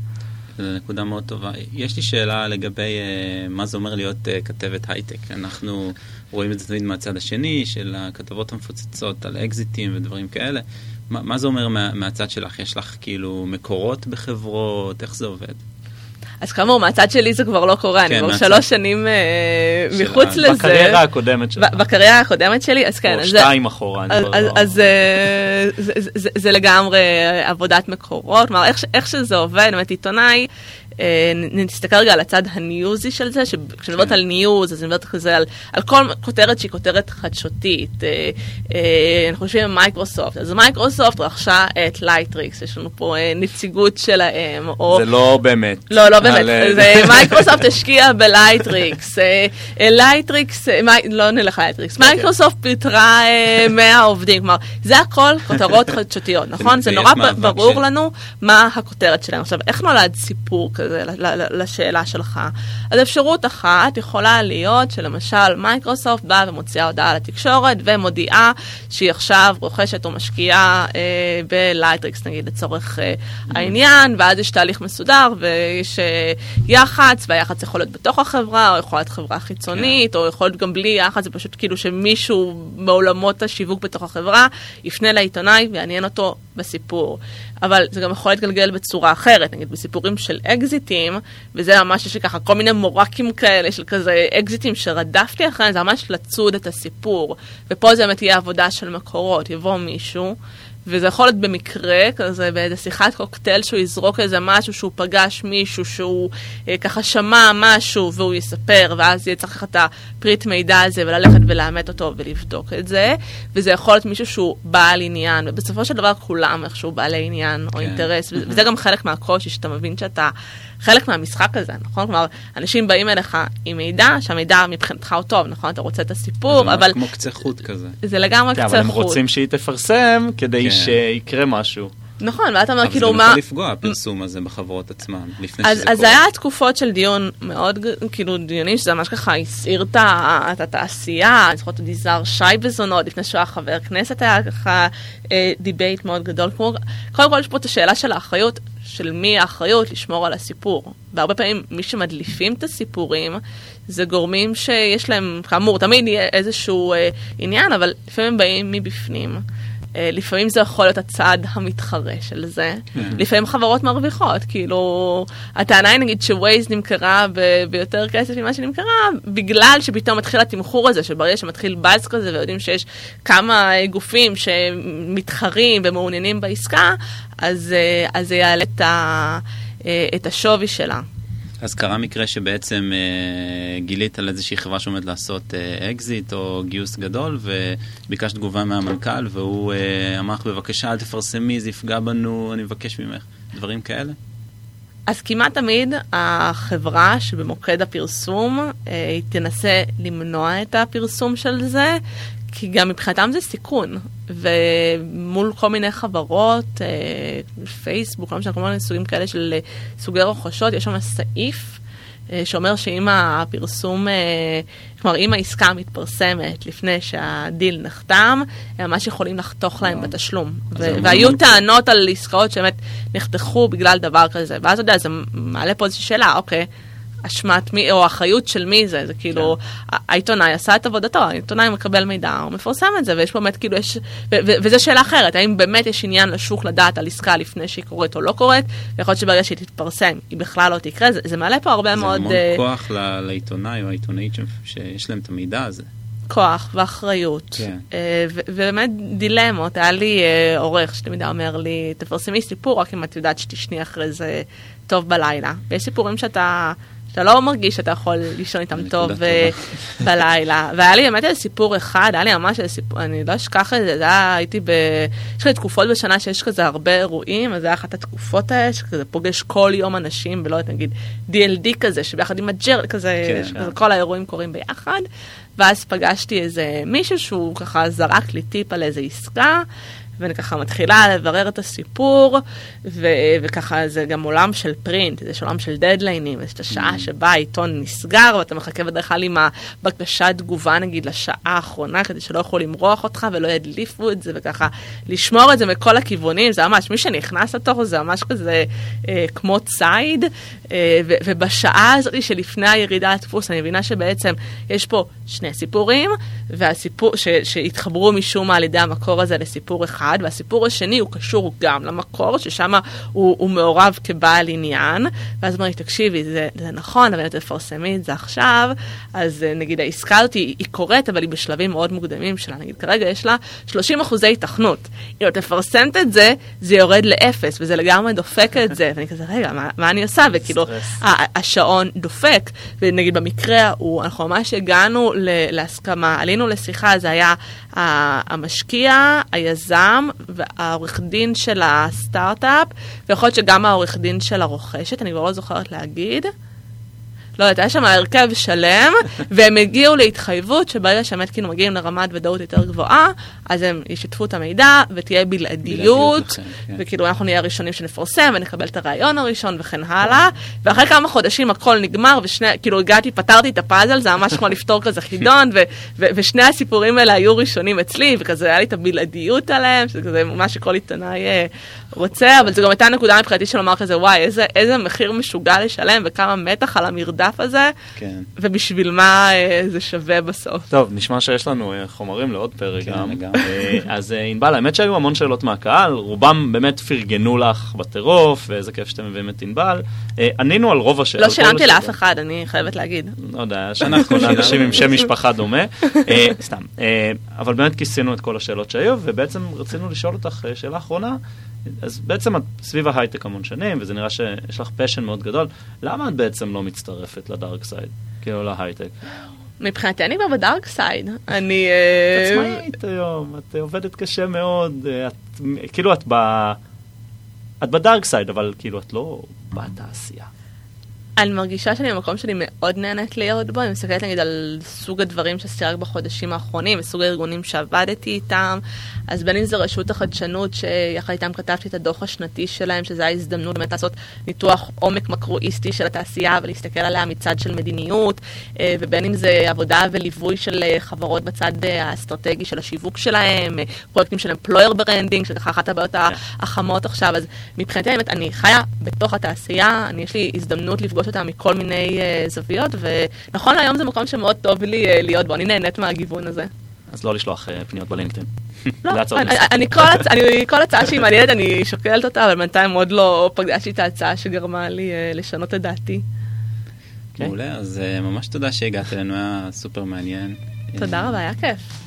זו נקודה מאוד טובה. יש לי שאלה לגבי uh, מה זה אומר להיות uh, כתבת הייטק. אנחנו רואים את זה תמיד מהצד השני, של הכתבות המפוצצות על אקזיטים ודברים כאלה. מה, מה זה אומר מה, מהצד שלך? יש לך כאילו מקורות בחברות? איך זה עובד? אז כאמור, מהצד שלי זה כבר לא קורה, כן, אני כבר שלוש שנים uh, מחוץ לזה. בקריירה הקודמת שלך. בקריירה הקודמת שלי, אז כן. או שתיים אחורה, אני כבר לא... אז uh, זה, זה, זה, זה לגמרי עבודת מקורות, כלומר, איך, איך שזה עובד, באמת עיתונאי, אה, נסתכל רגע על הצד הניוזי של זה, כשאני מדברת כן. על news, אז אני מדברת כזה על, על כל כותרת שהיא כותרת חדשותית. אה, אה, אנחנו חושבים על מייקרוסופט, אז מייקרוסופט רכשה את לייטריקס, יש לנו פה נציגות שלהם. או... זה לא באמת. לא, לא באמת, זה *laughs* מייקרוסופט השקיעה בלייטריקס. לייטריקס, לא נלך לייטריקס, אוקיי. מייקרוסופט פיטרה 100 *laughs* עובדים, כלומר, זה הכל כותרות חדשותיות, *laughs* נכון? זה נורא ברור לנו מה הכותרת שלהם. עכשיו, איך נולד סיפור כזה? לשאלה שלך. אז אפשרות אחת יכולה להיות שלמשל מייקרוסופט באה ומוציאה הודעה לתקשורת ומודיעה שהיא עכשיו רוכשת או משקיעה אה, ב Lightricks נגיד לצורך אה, העניין, ואז יש תהליך מסודר ויש אה, יח"צ, והיח"צ יכול להיות בתוך החברה, או יכול להיות חברה חיצונית, כן. או יכול להיות גם בלי יח"צ, זה פשוט כאילו שמישהו מעולמות השיווק בתוך החברה יפנה לעיתונאי ויעניין אותו בסיפור. אבל זה גם יכול להתגלגל בצורה אחרת, נגיד בסיפורים של אקזיטים, וזה ממש יש לי ככה כל מיני מורקים כאלה של כזה אקזיטים שרדפתי אחריהם, זה ממש לצוד את הסיפור. ופה זה באמת יהיה עבודה של מקורות, יבוא מישהו. וזה יכול להיות במקרה, כזה באיזה שיחת קוקטייל שהוא יזרוק איזה משהו שהוא פגש מישהו שהוא אה, ככה שמע משהו והוא יספר, ואז יהיה צריך את הפריט מידע הזה וללכת ולאמת אותו ולבדוק את זה, וזה יכול להיות מישהו שהוא בעל עניין, ובסופו של דבר כולם איכשהו בעלי עניין או כן. אינטרס, וזה גם חלק מהקושי, שאתה מבין שאתה חלק מהמשחק הזה, נכון? כלומר, אנשים באים אליך עם מידע, שהמידע מבחינתך הוא טוב, נכון? אתה רוצה את הסיפור, אבל... זה כמו קצה חוט כזה. זה לגמרי כן, קצה חוט. אבל הם רוצים שהיא תפרסם כדי כן. שיקרה משהו. נכון, ואתה אומר כאילו מה... אבל זה יכול לפגוע, הפרסום הזה בחברות עצמן, לפני אז, שזה קורה. אז היה תקופות של דיון מאוד, כאילו דיונים שזה ממש ככה הסעיר את התעשייה, אני זוכרת את יזהר שי בזונות, לפני שהוא היה חבר כנסת, היה ככה אה, debate מאוד גדול. כמו, קודם כל יש פה את השאלה של האחריות, של מי האחריות לשמור על הסיפור. והרבה פעמים מי שמדליפים את הסיפורים זה גורמים שיש להם, כאמור, תמיד יהיה איזשהו אה, עניין, אבל לפעמים הם באים מבפנים. אה, לפעמים זה יכול להיות הצד המתחרה של זה. כן. לפעמים חברות מרוויחות, כאילו, הטענה היא נגיד ש Waze נמכרה ב- ביותר כסף ממה שנמכרה, בגלל שפתאום מתחיל התמחור הזה, שברגע שמתחיל באז כזה ויודעים שיש כמה גופים שמתחרים ומעוניינים בעסקה, אז, אה, אז זה יעלה את, ה- אה, את השווי שלה. אז קרה מקרה שבעצם אה, גילית על איזושהי חברה שעומדת לעשות אה, אקזיט או גיוס גדול וביקשת תגובה מהמנכ"ל והוא אה, אמר לך בבקשה אל תפרסמי זה יפגע בנו אני מבקש ממך דברים כאלה? אז כמעט תמיד החברה שבמוקד הפרסום, אה, היא תנסה למנוע את הפרסום של זה, כי גם מבחינתם זה סיכון. ומול כל מיני חברות, אה, פייסבוק, לא משנה, כל מיני סוגים כאלה של אה, סוגי רכושות, יש שם סעיף אה, שאומר שאם הפרסום, כלומר אם העסקה מתפרסמת לפני שהדיל נחתם, הם ממש יכולים לחתוך להם בתשלום. והיו טענות על עסקאות שבאמת נחתכו בגלל דבר כזה, ואז אתה יודע, זה מעלה פה איזושהי שאלה, אוקיי. אשמת מי, או אחריות של מי זה, זה כאילו, כן. העיתונאי עשה את עבודתו, העיתונאי מקבל מידע, הוא מפרסם את זה, ויש באמת כאילו, יש, וזו שאלה אחרת, האם באמת יש עניין לשוק לדעת על עסקה לפני שהיא קורית או לא קורית, ויכול להיות שברגע שהיא תתפרסם, היא בכלל לא תקרה, זה, זה מעלה פה הרבה זה מאוד... זה המון uh, כוח לעיתונאי או העיתונאית שיש להם את המידע הזה. כוח ואחריות, כן. אה, ובאמת דילמות. היה לי אה, עורך שתמיד אומר לי, תפרסמי סיפור רק אם את יודעת שתשני אחרי זה טוב בלילה. ויש סיפורים שאתה אתה לא מרגיש שאתה יכול לישון איתם טוב אה, בלילה. והיה לי באמת איזה סיפור אחד, היה לי ממש איזה סיפור, אני לא אשכח את זה, זה היה, הייתי ב... יש לי תקופות בשנה שיש כזה הרבה אירועים, אז זה היה אחת התקופות האלה, שכזה פוגש כל יום אנשים, ולא יודעת, נגיד DLD כזה, שביחד עם הג'ר, כזה, כן. כל האירועים קורים ביחד. ואז פגשתי איזה מישהו שהוא ככה זרק לי טיפ על איזה עסקה, ואני ככה מתחילה לברר את הסיפור, ו- וככה זה גם עולם של פרינט, זה עולם של דדליינים, יש את השעה mm. שבה העיתון נסגר, ואתה מחכה בדרך כלל עם הבקשת תגובה נגיד לשעה האחרונה, כדי שלא יוכלו למרוח אותך ולא ידליפו את זה, וככה לשמור את זה מכל הכיוונים, זה ממש, מי שנכנס לתוך זה ממש כזה אה, כמו ציד, אה, ו- ובשעה הזאת שלפני הירידה לדפוס, אני מבינה שבעצם יש פה שני סיפורים, והסיפור ש- שהתחברו משום מה על ידי המקור הזה לסיפור אחד. אחד, והסיפור השני הוא קשור גם למקור, ששם הוא, הוא מעורב כבעל עניין, ואז אומר לי, תקשיבי, זה, זה נכון, אבל אם תפרסמי את זה עכשיו, אז אה, נגיד העסקה הזאת היא, היא קורית, אבל היא בשלבים מאוד מוקדמים שלה. נגיד כרגע יש לה 30 אחוזי התכנות. אם את מפרסמת את זה, זה יורד לאפס, וזה לגמרי דופק את זה. ואני כזה, רגע, מה, מה אני עושה? וכאילו, השעון דופק. ונגיד במקרה ההוא, אנחנו ממש הגענו להסכמה, עלינו לשיחה, זה היה המשקיע, היזם והעורך דין של הסטארט-אפ, ויכול להיות שגם העורך דין של הרוכשת, אני כבר לא זוכרת להגיד. לא יודעת, היה שם הרכב שלם, והם הגיעו להתחייבות שברגע שהמת כאילו מגיעים לרמת ודאות יותר גבוהה, אז הם ישתפו את המידע ותהיה בלעדיות, כן. וכאילו אנחנו נהיה הראשונים שנפרסם ונקבל את הרעיון הראשון וכן הלאה, ואחרי כמה חודשים הכל נגמר, וכאילו הגעתי, פתרתי את הפאזל, זה ממש כמו לפתור כזה חידון, ושני הסיפורים האלה היו ראשונים אצלי, וכזה היה לי את הבלעדיות עליהם, שזה כזה מה שכל עיתונאי אה, רוצה, אבל זו גם הייתה נקודה מבחינתי של לומר כזה, וואי, איזה, איזה מחיר משוגע לשלם וכמה מתח על המרדף הזה, כן. ובשביל מה אה, זה שווה בסוף. טוב, נשמע שיש לנו אה, חומרים לעוד פרק כן, גם. אז אה, ענבל, האמת שהיו המון שאלות מהקהל, רובם באמת פרגנו לך בטירוף, ואיזה כיף שאתם מביאים את ענבל. אה, ענינו על רוב השאלות. לא שילמתי לאף אחד, אני חייבת להגיד. לא יודע, שאנחנו *laughs* אנשים עם שם משפחה דומה. סתם. אבל באמת כיסינו את כל השאלות שהיו, ובעצם רצינו לשאול אותך שאלה אחרונה. אז בעצם את סביב ההייטק המון שנים, וזה נראה שיש לך passion מאוד גדול. למה את בעצם לא מצטרפת ל dark side, כאילו להייטק? מבחינתי אני כבר ב dark side. אני... את אה, עצמאית היום, את עובדת קשה מאוד, אה, את, כאילו את ב... את בדארק סייד, אבל כאילו את לא בתעשייה. אני מרגישה שאני במקום שאני מאוד נהנית להיות בו, אני מסתכלת נגיד על סוג הדברים שעשיתי רק בחודשים האחרונים, וסוג הארגונים שעבדתי איתם, אז בין אם זה רשות החדשנות, שיחד איתם כתבתי את הדוח השנתי שלהם, שזו ההזדמנות באמת לעשות ניתוח עומק מקרואיסטי של התעשייה ולהסתכל עליה מצד של מדיניות, אה, ובין אם זה עבודה וליווי של אה, חברות בצד אה, האסטרטגי של השיווק שלהם, פרויקטים של employer branding, ככה אחת הבעיות כן. החמות עכשיו, אז מבחינתי אני חיה בתוך התעשייה, אני יש לי הזדמנות לפגוש אותה מכל מיני אה, זוויות, ונכון להיום זה מקום שמאוד טוב לי אה, להיות בו, אני נהנית מהגיוון הזה. אז לא לשלוח אה, פניות ב LinkedIn. *laughs* לא, אני, אני, כל, הצ... אני, כל הצעה שהיא מעניינת אני שוקלת אותה, אבל בינתיים עוד לא פגשתי את ההצעה שגרמה לי אה, לשנות את דעתי. מעולה, אז אה, ממש תודה שהגעת אלינו, היה סופר מעניין. תודה רבה, היה כיף.